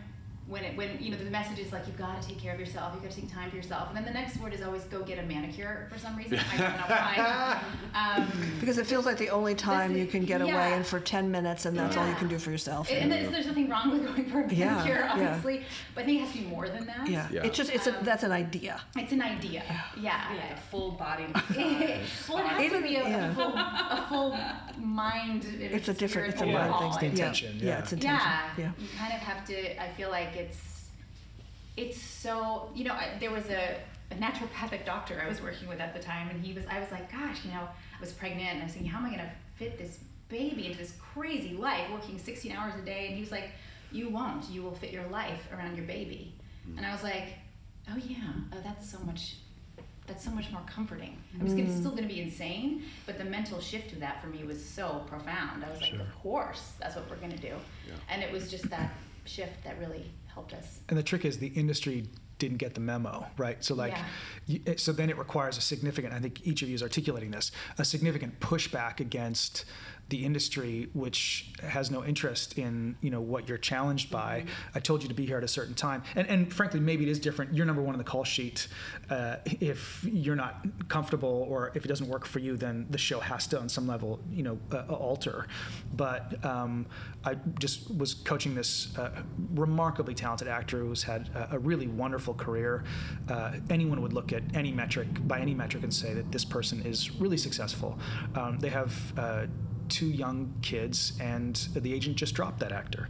when it when you know the message is like you've got to take care of yourself, you've got to take time for yourself, and then the next word is always go get a manicure for some reason. I don't know why. Um,
Because it feels like the only time
This-
you can get away and for 10 minutes and that's all you can do for yourself.
and there's, there's nothing wrong with going for a manicure,
yeah.
obviously, but I think it has to be more than that.
yeah.
Yeah.
It's just, it's a,
Um,
that's an idea.
It's an idea. Yeah.
Yeah, like a full body
well, it has
Even-
to be a,
yeah.
a, full, a full mind.
It's a different, it's a
spirit
mind
overhaul,
thing.
I
Yeah.
intention,
Yeah,
yeah.
it's intention.
Yeah,
Yeah.
you kind of have to. I feel like it's, it's so. You know, I, there was a, a naturopathic doctor I was working with at the time, and he was. I was like, gosh, you know, I was pregnant, and I was thinking, how am I going to fit this baby into this crazy life, working 16 hours a day? And he was like, you won't. You will fit your life around your baby. Hmm. And I was like, oh yeah, oh, that's so much. That's so much more comforting. I was gonna, hmm. still going to be insane, but the mental shift of that for me was so profound. I was like, of course, that's what we're going to do. And it was just that shift that really helped us.
And the trick is the industry didn't get the memo, right? So like,
Yeah.
you, eh, so then it requires a significant. I think each of you is articulating this a significant pushback against the industry, which has no interest in you know what you're challenged by. I told you to be here at a certain time, and and frankly, maybe it is different. You're number one on the call sheet. Uh, if you're not comfortable or if it doesn't work for you, then the show has to, on some level, you know, uh, alter. But um, I just was coaching this uh, remarkably talented actor who's had a, a really wonderful career. Uh, anyone would look at any metric by any metric and say that this person is really successful. Um, they have. Uh, two young kids, and the agent just dropped that actor.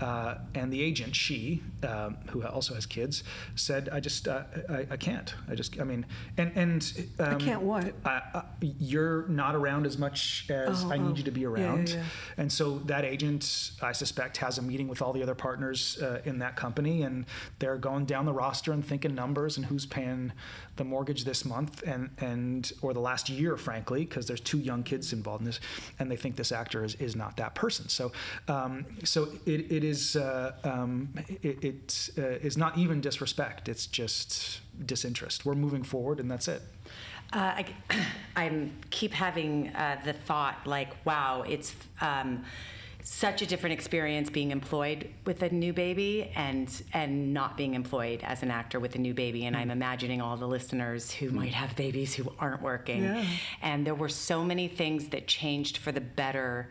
Uh, and the agent, she, um, who also has kids, said, "I just, uh, I, I can't. I just, I mean, and and um,
can't what?
I, I, you're not around as much as
Oh,
I need
oh.
you to be
Yeah, yeah,
around."
yeah.
And so that agent, I suspect, has a meeting with all the other partners uh, in that company, and they're going down the roster and thinking numbers and who's paying the mortgage this month and and or the last year, frankly, because there's two young kids involved in this, and they think this actor is, is not that person. So um, so it, it is uh, um, it, it uh, is not even disrespect. It's just disinterest. We're moving forward, and that's it.
Uh, I, I'm keep having uh, the thought like, wow, it's um, such a different experience being employed with a new baby and and not being employed as an actor with a new baby. And I'm mm. imagining all the listeners who might have babies who aren't working.
Yeah.
And there were so many things that changed for the better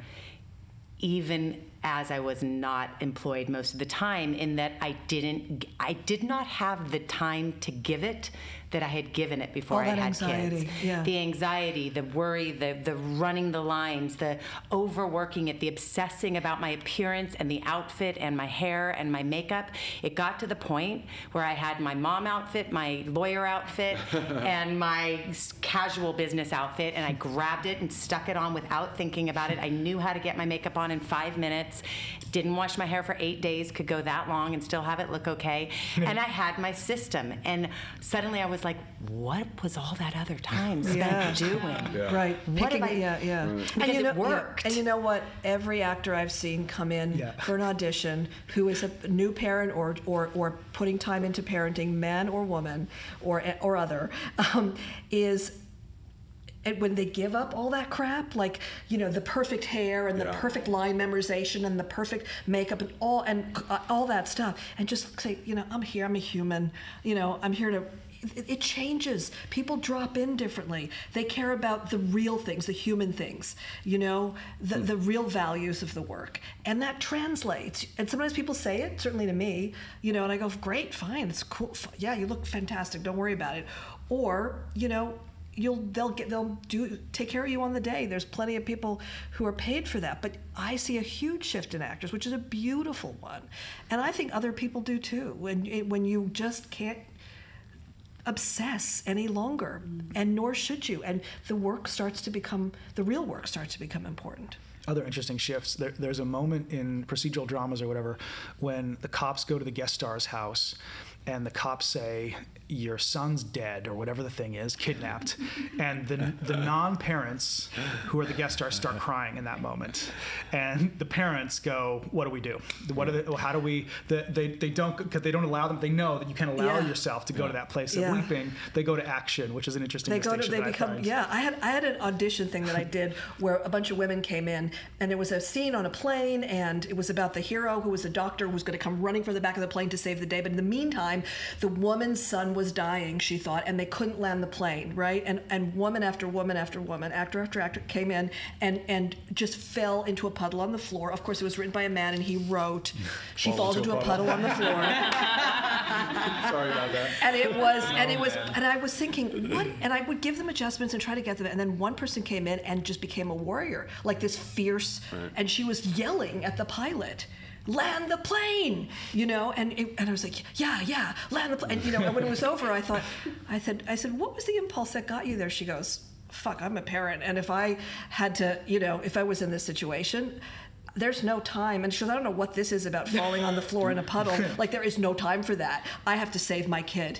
even as I was not employed most of the time in that I didn't I did not have the time to give it that I had given it before
All
I
that
had
anxiety,
kids.
yeah.
The anxiety, the worry, the the running the lines, the overworking it, the obsessing about my appearance and the outfit and my hair and my makeup. It got to the point where I had my mom outfit, my lawyer outfit, and my casual business outfit, and I grabbed it and stuck it on without thinking about it. I knew how to get my makeup on in five minutes. Minutes. Didn't wash my hair for eight days, could go that long and still have it look okay. and I had my system. And suddenly I was like, what was all that other time spent
Yeah.
doing?
Right.
What
Picking,
I-
yeah, yeah.
Because
you
it
know, yeah,
worked.
And you know what? Every actor I've seen come in
Yeah.
for an audition who is a new parent or, or, or putting time into parenting, man or woman or, or other, um, is and when they give up all that crap, like you know the perfect hair and the
Yeah.
perfect line memorization and the perfect makeup and all and uh, all that stuff, and just say, you know, I'm here, I'm a human, you know, I'm here to. It, it changes. People drop in differently. They care about the real things, the human things, you know, the, the real values of the work. And that translates. And sometimes people say it, certainly to me, you know, and I go, great, fine, it's cool. Yeah, you look fantastic. Don't worry about it. Or, you know, you'll they'll get they'll do take care of you on the day. There's plenty of people who are paid for that. But i see a huge shift in actors which is a beautiful one. And i think other people do too when eh, when you just can't obsess any longer and nor should you. And the work starts to become the real work starts to become important.
Other interesting shifts. There, there's a moment in procedural dramas or whatever when the cops go to the guest star's house and the cops say, Your son's dead, or whatever the thing is, kidnapped. And the, the non parents who are the guest stars start crying in that moment. And the parents go, What do we do? What are the, how do we, the, they, they don't, because they don't allow them, they know that you can't allow
Yeah.
yourself to go to that place of
Yeah.
weeping. They go to action, which is an interesting
they go to they
that I
become yeah i had i had an audition thing that i did where a bunch of women came in and it was a scene on a plane and it was about the hero who was a doctor who was going to come running from the back of the plane to save the day but in the meantime the woman's son was dying she thought and they couldn't land the plane right? And and woman after woman after woman actor after actor came in and and just fell into a puddle on the floor. Of course it was written by a man and he wrote she
Fall
falls
into
into
a
a puddle on the floor.
Sorry about that.
and it was and it was and i was thinking what and i would give them adjustments and try to get them and then one person came in and just became a warrior like this fierce and she was yelling at the pilot land the plane you know and it, and i was like yeah yeah land the plane and you know and when it was over i thought i said i said what was the impulse that got you there she goes fuck i'm a parent and if i had to you know if i was in this situation there's no time. And she goes, I don't know what this is about falling on the floor in a puddle. Like there is no time for that. I have to save my kid.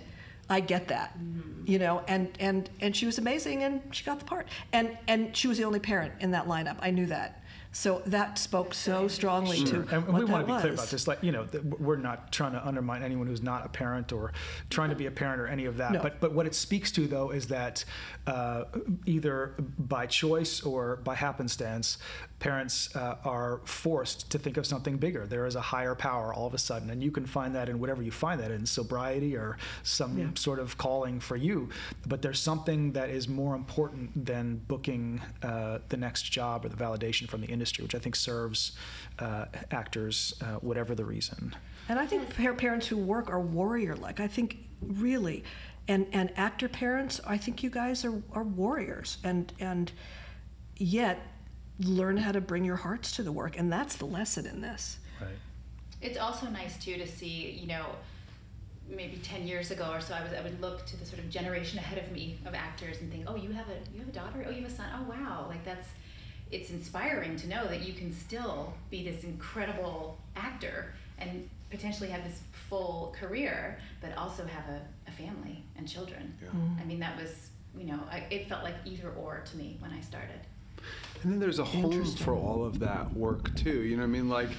I get that. Mm-hmm. You know, and and and she was amazing and she got the part. And and she was the only parent in that lineup. I knew that. So that spoke so strongly to
And
what
we want to be clear about this. Like, you know, we're not trying to undermine anyone who's not a parent or trying to be a parent or any of that.
No.
But but what it speaks to though is that uh, either by choice or by happenstance, parents uh, are forced to think of something bigger. There is a higher power all of a sudden, and you can find that in whatever you find that in sobriety or some
Yeah.
sort of calling for you. But there's something that is more important than booking uh, the next job or the validation from the industry, which I think serves uh, actors, uh, whatever the reason.
And I think parents who work are warrior like. I think really, and and actor parents, I think you guys are, are warriors, and and yet learn how to bring your hearts to the work, and that's the lesson in this.
Right.
It's also nice too to see, you know, maybe ten years ago or so, I was I would look to the sort of generation ahead of me of actors and think, oh, you have a you have a daughter, oh, you have a son, oh wow, like that's it's inspiring to know that you can still be this incredible actor and potentially have this full career, but also have a, a family and children. Mm-hmm. I mean, that was you know, I, it felt like either or to me when I started.
And then there's a home for all of that work too. You know what I mean? Like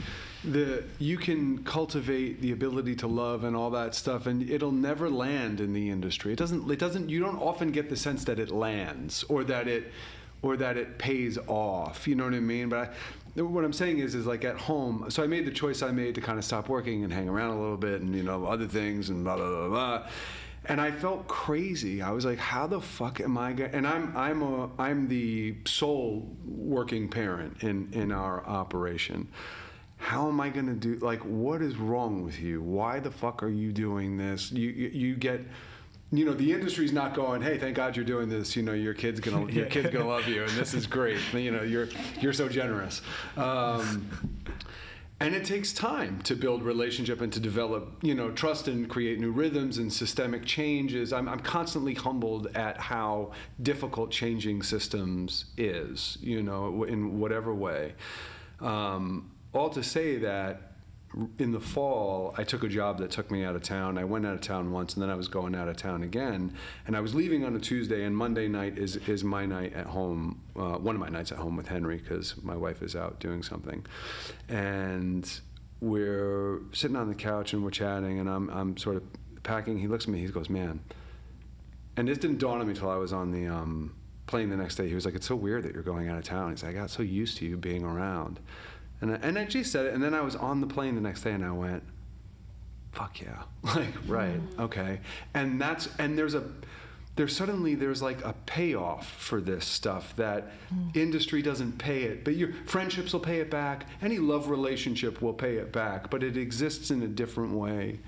the you can cultivate the ability to love and all that stuff and it'll never land in the industry. It doesn't it doesn't you don't often get the sense that it lands or that it or that it pays off. You know what I mean? But I, what I'm saying is, is like at home. So I made the choice I made to kind of stop working and hang around a little bit, and you know other things and blah blah blah blah. And I felt crazy. I was like, "How the fuck am I going?" And I'm I'm a I'm the sole working parent in in our operation. How am I going to do? Like, what is wrong with you? Why the fuck are you doing this? You you, you get you know the industry's not going hey thank god you're doing this you know your kid's gonna your kid's gonna love you and this is great you know you're you're so generous um, and it takes time to build relationship and to develop you know trust and create new rhythms and systemic changes. I'm, I'm constantly humbled at how difficult changing systems is you know in whatever way. Um, all to say that in the fall, I took a job that took me out of town. I went out of town once, and then I was going out of town again. And I was leaving on a Tuesday, and Monday night is is my night at home. Uh, one of my nights at home with Henry because my wife is out doing something, and we're sitting on the couch and we're chatting, and I'm I'm sort of packing. He looks at me. He goes, "Man," and this didn't dawn on me until I was on the um, plane the next day. He was like, "It's so weird that you're going out of town." He's like, "I got so used to you being around." And I, and I just said it, and then I was on the plane the next day, and I went, "Fuck yeah!" Like, right, mm-hmm. okay. And that's and there's a there's suddenly there's like a payoff for this stuff that mm. industry doesn't pay it, but your friendships will pay it back. Any love relationship will pay it back, but it exists in a different way.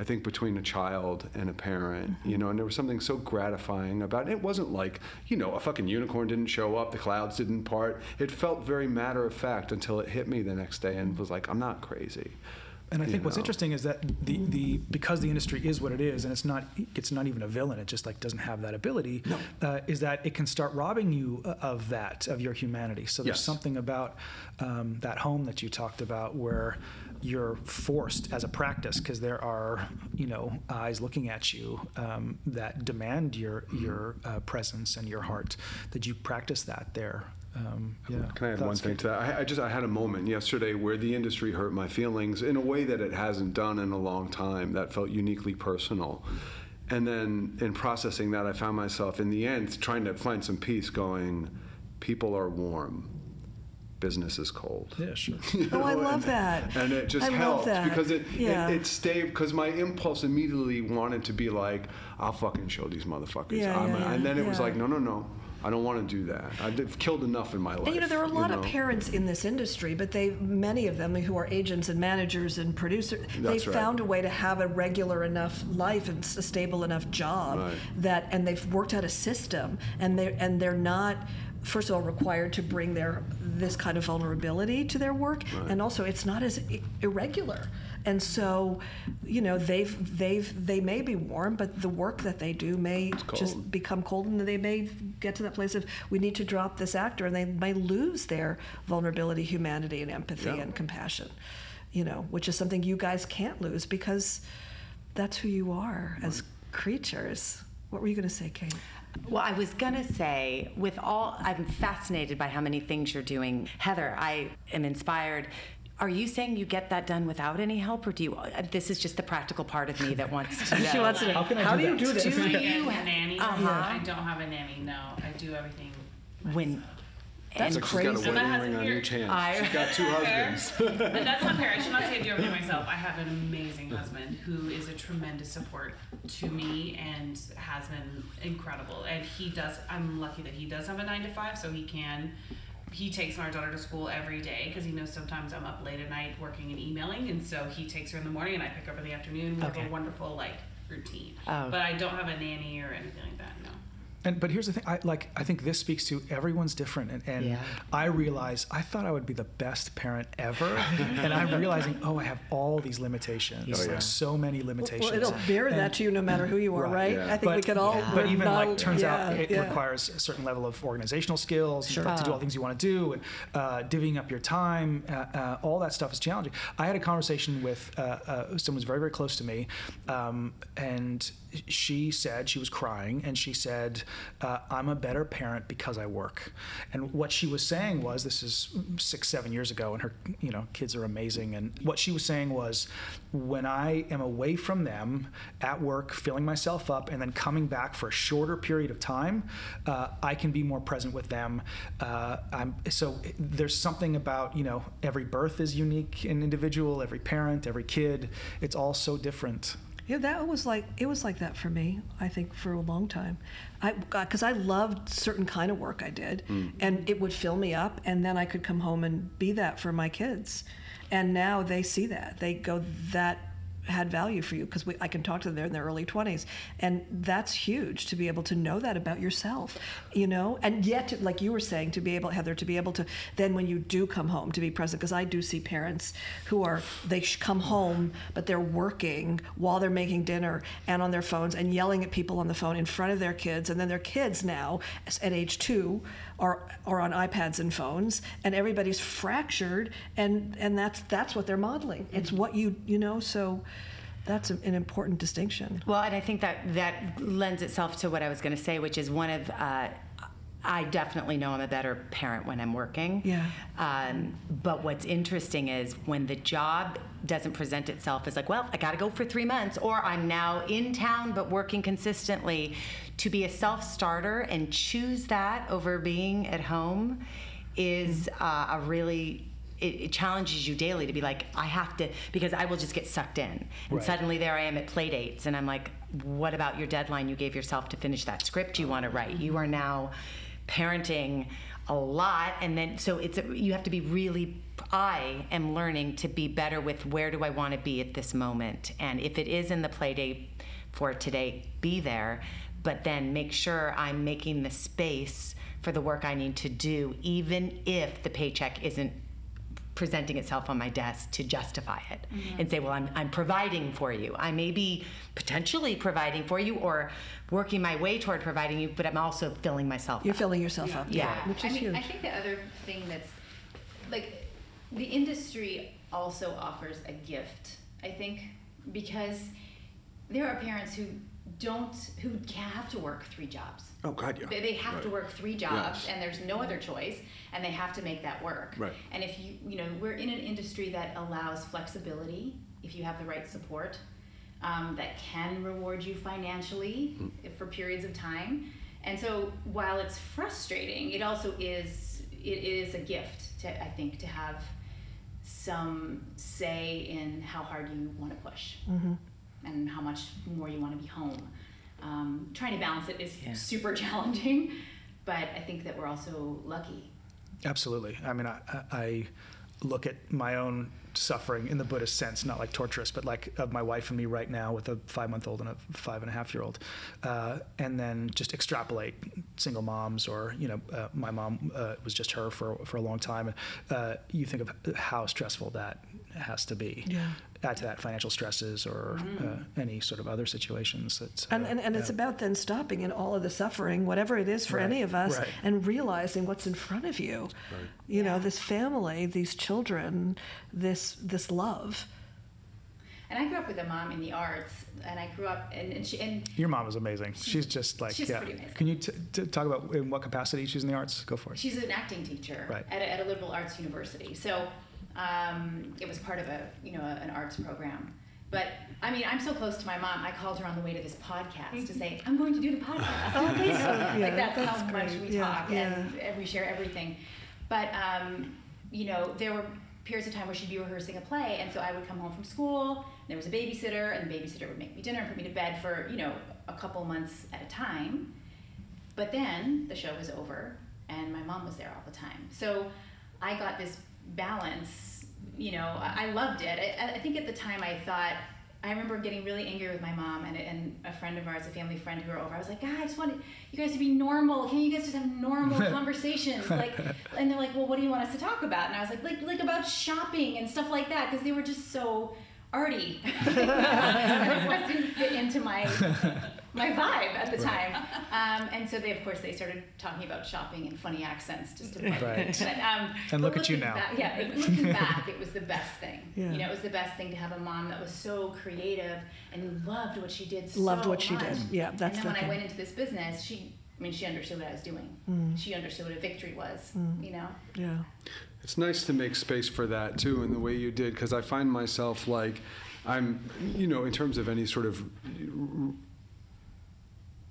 I think between a child and a parent, you know, and there was something so gratifying about it. It wasn't like, you know, a fucking unicorn didn't show up, the clouds didn't part. It felt very matter of fact until it hit me the next day and was like, I'm not crazy.
And I
you
think what's
know.
interesting is that the, the because the industry is what it is, and it's not it's not even a villain. It just like doesn't have that ability. Uh, is that it can start robbing you uh, of that of your humanity. So there's
Yes.
something about um, that home that you talked about where you're forced as a practice because there are you know eyes looking at you um, that demand your your uh, presence and your heart. That you practice that there. Um, yeah.
Can I add one
Thoughts?
thing to that? I, I just I had a moment yesterday where the industry hurt my feelings in a way that it hasn't done in a long time. That felt uniquely personal. And then in processing that, I found myself in the end trying to find some peace, going, "People are warm, business is cold."
Yeah, sure.
You
Oh, I love
and-
that.
And it just
I love
helped
that.
because it,
Yeah.
it, it stayed, because my impulse immediately wanted to be like, I'll fucking show these motherfuckers.
Yeah,
I'm
yeah,
a- and then it was like, no, no, no. I don't want to do that. I've killed enough in my life.
And you know, there are a lot of
know?
parents in this industry, but they, many of them who are agents and managers and producers, they've
right.
found a way to have a regular enough life and a stable enough job
Right.
that, and they've worked out a system, and they and they're not. First of all, required to bring their this kind of vulnerability to their work, and also it's not as irregular. And so, you know, they've they've they may be warm, but the work that they do may just become cold and they may get to that place of we need to drop this actor and they may lose their vulnerability humanity and empathy
Yeah.
and compassion you know which is something you guys can't lose because that's who you are as creatures what were you going to say Cate
Well, I was gonna say, with all, I'm fascinated by how many things you're doing. Heather, I am inspired. Are you saying you get that done without any help, or do you? uh, This is just the practical part of me that wants to know.
she wants to know
How can I
how
do
do you do this
Do
you
get a nanny?
Uh-huh.
I don't have a nanny. No, I do everything.
when
That's
and
She's got a
crazy.
So that
wedding ring on each hand.
I-
She's got two husbands.
But that's not fair. I should not say I do everything myself. I have an amazing husband who is a tremendous support to me and has been incredible. And he does. I'm lucky that he does have a nine to five, so he can. He takes my daughter to school every day because he knows sometimes I'm up late at night working and emailing, and so he takes her in the morning and I pick her up in the afternoon. We
Okay.
have a wonderful like routine.
Oh.
But I don't have a nanny or anything like that. No.
And but here's the thing, I like I think this speaks to everyone's different, and, and
Yeah.
I realize I thought I would be the best parent ever, and I'm realizing oh I have all these limitations,
Oh, yeah.
like so many limitations.
well it'll mirror that to you no matter who you are
Right,
right,
yeah.
i think we could all
But even
not-
like turns out it
yeah.
requires a certain level of organizational skills
Sure.
to do all the things you want to do, and uh, divvying up your time. Uh, uh, all that stuff is challenging. I had a conversation with uh, uh, someone who's very very close to me, um, and she said she was crying, and she said, uh, "I'm a better parent because I work." And what she was saying was, this is six seven years ago, and her you know kids are amazing, and what she was saying was, when I am away from them at work, filling myself up, and then coming back for a shorter period of time, uh, I can be more present with them. Uh, so there's something about you know every birth is unique and individual. Every parent, every kid, it's all so different.
Yeah, that was like it was like that for me. I think for a long time, I uh, because I loved certain kind of work I did, hmm. and it would fill me up, and then I could come home and be that for my kids. And now they see that they go that had value for you because I can talk to them they're in their early 20s and that's huge to be able to know that about yourself you know? And yet to, like you were saying to be able Heather to be able to then when you do come home to be present because I do see parents who are they come home but they're working while they're making dinner and on their phones and yelling at people on the phone in front of their kids. And then their kids now at age 2 are are on iPads and phones and everybody's fractured and and that's that's what they're modeling. It's mm-hmm. what you you know? So that's an important distinction.
Well, and I think that that lends itself to what I was going to say, which is one of. Uh, I definitely know I'm a better parent when I'm working.
Yeah.
Um, but what's interesting is when the job doesn't present itself as like, well, I got to go for three months, or I'm now in town but working consistently. To be a self starter and choose that over being at home is uh, a really it, it, challenges you daily to be like, I have to, because I will just get sucked in. And right. suddenly there I am at play dates, and I'm like, what about your deadline you gave yourself to finish that script you want to write? You are now parenting a lot, and then so it's a, you have to be really. I am learning to be better with where do I want to be at this moment, and if it is in the play date for today, be there, but then make sure I'm making the space for the work I need to do, even if the paycheck isn't presenting itself on my desk to justify it mm-hmm. and say, well, I'm, I'm providing for you. I may be potentially providing for you or working my way toward providing you, but I'm also filling myself
You're
up.
filling yourself
yeah.
up.
Yeah.
Which is
I mean,
huge.
I think the other thing that's like the industry also offers a gift, I think, because there are parents who don't who have to work three jobs.
Oh God, yeah.
They, they have
right.
to work three jobs,
yes.
and there's no other choice, and they have to make that work.
Right.
And if you you know we're in an industry that allows flexibility if you have the right support, um, that can reward you financially mm. for periods of time. And so while it's frustrating, it also is it is a gift to I think to have some say in how hard you want to push. Mm-hmm and how much more you want to be home. Um, trying to balance it is yeah. super challenging, but I think that we're also lucky.
Absolutely. I mean, I, I look at my own suffering in the Buddhist sense, not like torturous, but like of my wife and me right now with a five month old and a five and a half year old. Uh, and then just extrapolate single moms or, you know, uh, my mom uh, was just her for, for a long time. And uh, you think of how stressful that has to be.
Yeah.
Add to that financial stresses or mm. uh, any sort of other situations. That,
and and, and it's about then stopping in all of the suffering, whatever it is for
right.
any of us,
right.
and realizing what's in front of you. Right. You yeah. know, this family, these children, this this love.
And I grew up with a mom in the arts, and I grew up and, and she and
your mom is amazing. She's just like
she's
yeah.
pretty amazing.
Can you t- t- talk about in what capacity she's in the arts? Go for it.
She's an acting teacher
right.
at, a, at a liberal arts university. So um, it was part of a you know an arts program. But I mean, I'm so close to my mom. I called her on the way to this podcast to say I'm going to do the podcast.
oh, that's so, yeah,
like that's,
that's
how
great.
much we
yeah,
talk
yeah.
and we share everything. But um, you know, there were periods of time where she'd be rehearsing a play, and so I would come home from school. There was a babysitter, and the babysitter would make me dinner and put me to bed for you know a couple months at a time. But then the show was over, and my mom was there all the time. So I got this balance. You know, I, loved it. I, I think at the time I thought I remember getting really angry with my mom and, and a friend of ours, a family friend who were over. I was like, God, I just want you guys to be normal. Can you guys just have normal conversations? Like, and they're like, Well, what do you want us to talk about? And I was like, like, like about shopping and stuff like that, because they were just so arty. it wasn't fit into my my vibe at the time. Um, and so they, of course, they started talking about shopping in funny accents just to
right.
but, um,
and look at you now.
Back, yeah, looking back, it was the best thing. Yeah. You know, it was the best thing to have a mom that was so creative and loved what she did.
Loved
so
what she did. Yeah, that's.
And then
the
when
thing.
I went into this business, she. I mean, she understood what I was doing.
Mm.
She understood what a victory was.
Mm.
You know.
Yeah.
It's nice to make space for that too, in the way you did, because I find myself like, I'm, you know, in terms of any sort of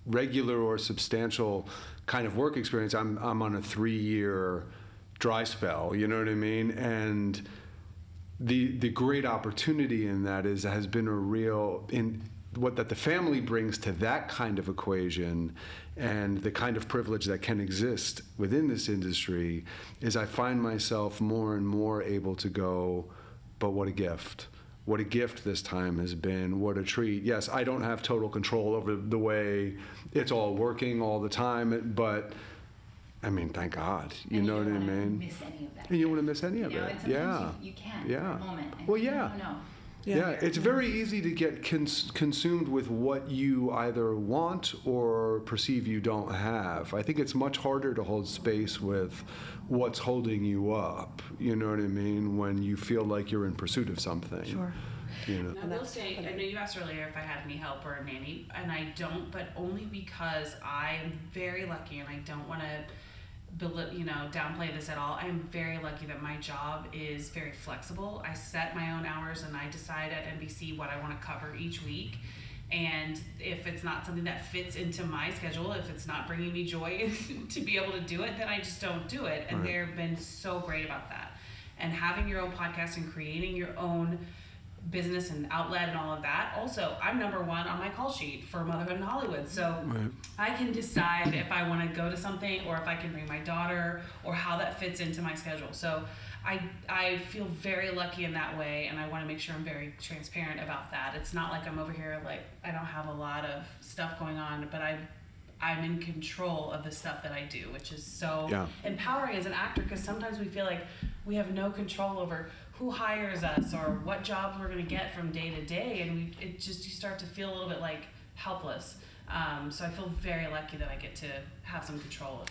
regular or substantial kind of work experience, I'm I'm on a three year dry spell. You know what I mean? And the the great opportunity in that is has been a real in what that the family brings to that kind of equation and the kind of privilege that can exist within this industry is I find myself more and more able to go, but what a gift what a gift this time has been. What a treat. Yes, I don't have total control over the way it's all working all the time, but I mean, thank God. You
And
know what I mean?
Miss any of that.
And you don't want to miss any
You
of
know,
it. Yeah.
You, you can.
Yeah.
Moment.
Well,
you
yeah.
don't.
Yeah, it's very easy to get cons- consumed with what you either want or perceive you don't have. I think it's much harder to hold space with what's holding you up. You know what I mean? When you feel like you're in pursuit of something.
Sure.
You know.
And I will say, I know you asked earlier if I had any help or a nanny, and I don't, but only because I am very lucky, and I don't want to, bel- you know, downplay this at all. I am very lucky that my job is very flexible. I set my own hours, and I decide at NBC what I want to cover each week. And if it's not something that fits into my schedule, if it's not bringing me joy to be able to do it, then I just don't do it. And
Right.
they've been so great about that. And having your own podcast and creating your own business and outlet and all of that. Also, I'm number one on my call sheet for Motherhood in Hollywood. So
Right.
I can decide if I want to go to something or if I can bring my daughter or how that fits into my schedule. So I, I feel very lucky in that way and I want to make sure I'm very transparent about that. It's not like I'm over here like I don't have a lot of stuff going on, but I I'm in control of the stuff that I do, which is so
Yeah.
empowering as an actor because sometimes we feel like we have no control over who hires us or what jobs we're going to get from day to day and we it just you start to feel a little bit like helpless. Um, so i feel very lucky that i get to have some control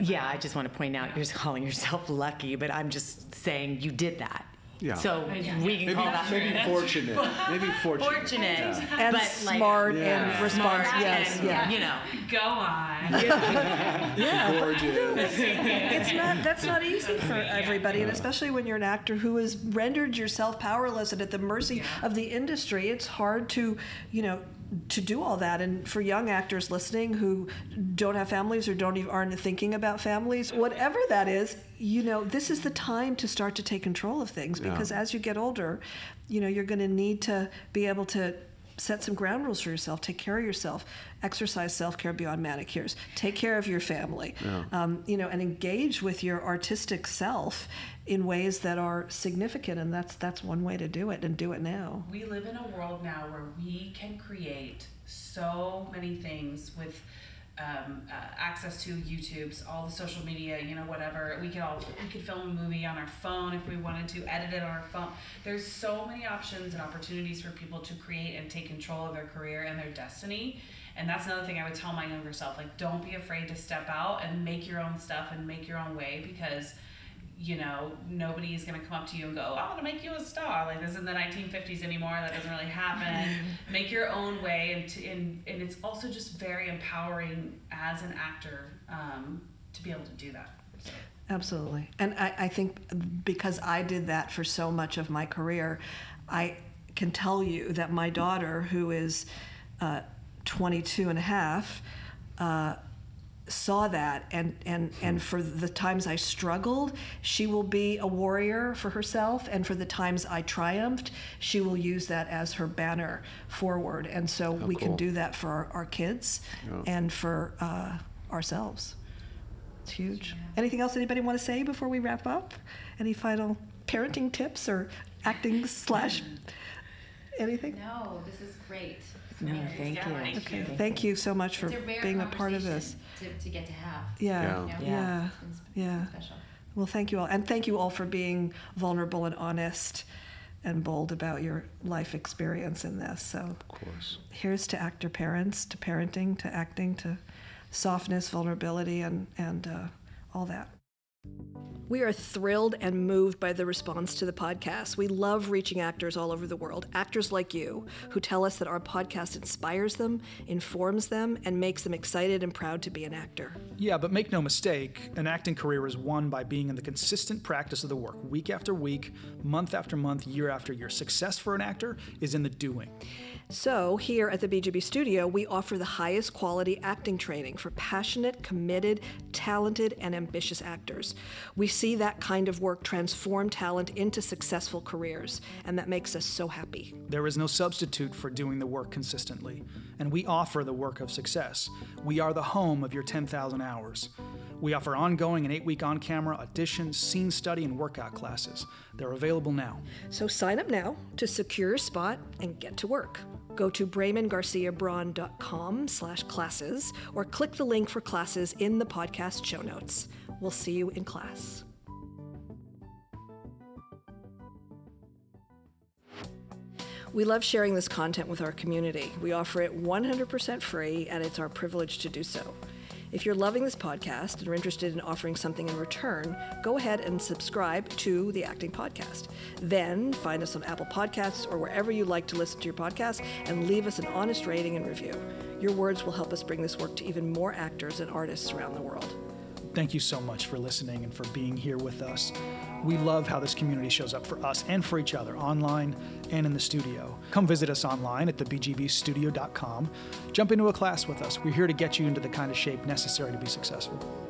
Yeah, I just want to point out you're calling yourself lucky, but I'm just saying you did that.
Yeah.
So
Yeah.
we can
Maybe,
call that
maybe fortunate. Maybe fortunate.
fortunate.
Yeah.
And
but, like,
smart
Yeah.
and responsive.
smart
Yes,
and,
yeah.
You know.
go on Yeah.
Gorgeous.
it's not that's not easy for everybody and especially when you're an actor who has rendered yourself powerless and at the mercy of the industry it's hard to you know to do all that and for young actors listening who don't have families or don't even aren't thinking about families whatever that is you know this is the time to start to take control of things because as you get older you know you're going to need to be able to set some ground rules for yourself. Take care of yourself. Exercise self care beyond manicures. Take care of your family. Um, you know, and engage with your artistic self in ways that are significant. And that's that's one way to do it. And do it now.
we live in a world now where we can create so many things with um, uh, access to YouTube's, all the social media, you know, whatever. We could all we could film a movie on our phone if we wanted to, edit it on our phone. There's so many options and opportunities for people to create and take control of their career and their destiny. And that's another thing I would tell my younger self: like, don't be afraid to step out and make your own stuff and make your own way because you know, nobody is going to come up to you and go, I want to make you a star. Like this in the 1950s anymore. That doesn't really happen. make your own way. And, to, and, and it's also just very empowering as an actor um, to be able to do that. So.
Absolutely. And I, I think because I did that for so much of my career, I can tell you that my daughter, who is uh, 22 and a half, uh, saw that and, and, and for the times I struggled, she will be a warrior for herself. And for the times I triumphed, she will use that as her banner forward. And so we
cool.
can do that for our, our kids and for uh, ourselves. It's huge. Anything else anybody want to say before we wrap up? Any final parenting tips or acting slash anything?
No, this is great.
No, thank
Yeah,
you.
thank
Okay,
you.
thank you so much for
It's rare
being a part of this.
conversation To, to get to have.
Yeah,
Yeah.
know?
yeah,
It's it's
yeah.
been Special.
Well, thank you all. And thank you all for being vulnerable and honest and bold about your life experience in this. So
Of course.
here's to actor parents, to parenting, to acting, to softness, vulnerability, and, and uh, all that. We are thrilled and moved by the response to the podcast. We love reaching actors all over the world, actors like you, who tell us that our podcast inspires them, informs them, and makes them excited and proud to be an actor.
Yeah, but make no mistake, an acting career is won by being in the consistent practice of the work, week after week, month after month, year after year. Success for an actor is in the doing.
So, here at the BGB studio, we offer the highest quality acting training for passionate, committed, talented, and ambitious actors. We see that kind of work transform talent into successful careers, and that makes us so happy.
There is no substitute for doing the work consistently, and we offer the work of success. We are the home of your 10,000 hours. We offer ongoing and eight week on camera auditions, scene study, and workout classes. They're available now.
So sign up now to secure your spot and get to work. Go to BramonGarciaBraun.com slash classes or click the link for classes in the podcast show notes. We'll see you in class. We love sharing this content with our community. We offer it 100% free, and it's our privilege to do so. If you're loving this podcast and are interested in offering something in return, go ahead and subscribe to the Acting Podcast. Then find us on Apple Podcasts or wherever you like to listen to your podcast and leave us an honest rating and review. Your words will help us bring this work to even more actors and artists around the world.
Thank you so much for listening and for being here with us. We love how this community shows up for us and for each other, online and in the studio. Come visit us online at thebgbstudio.com. Jump into a class with us. We're here to get you into the kind of shape necessary to be successful.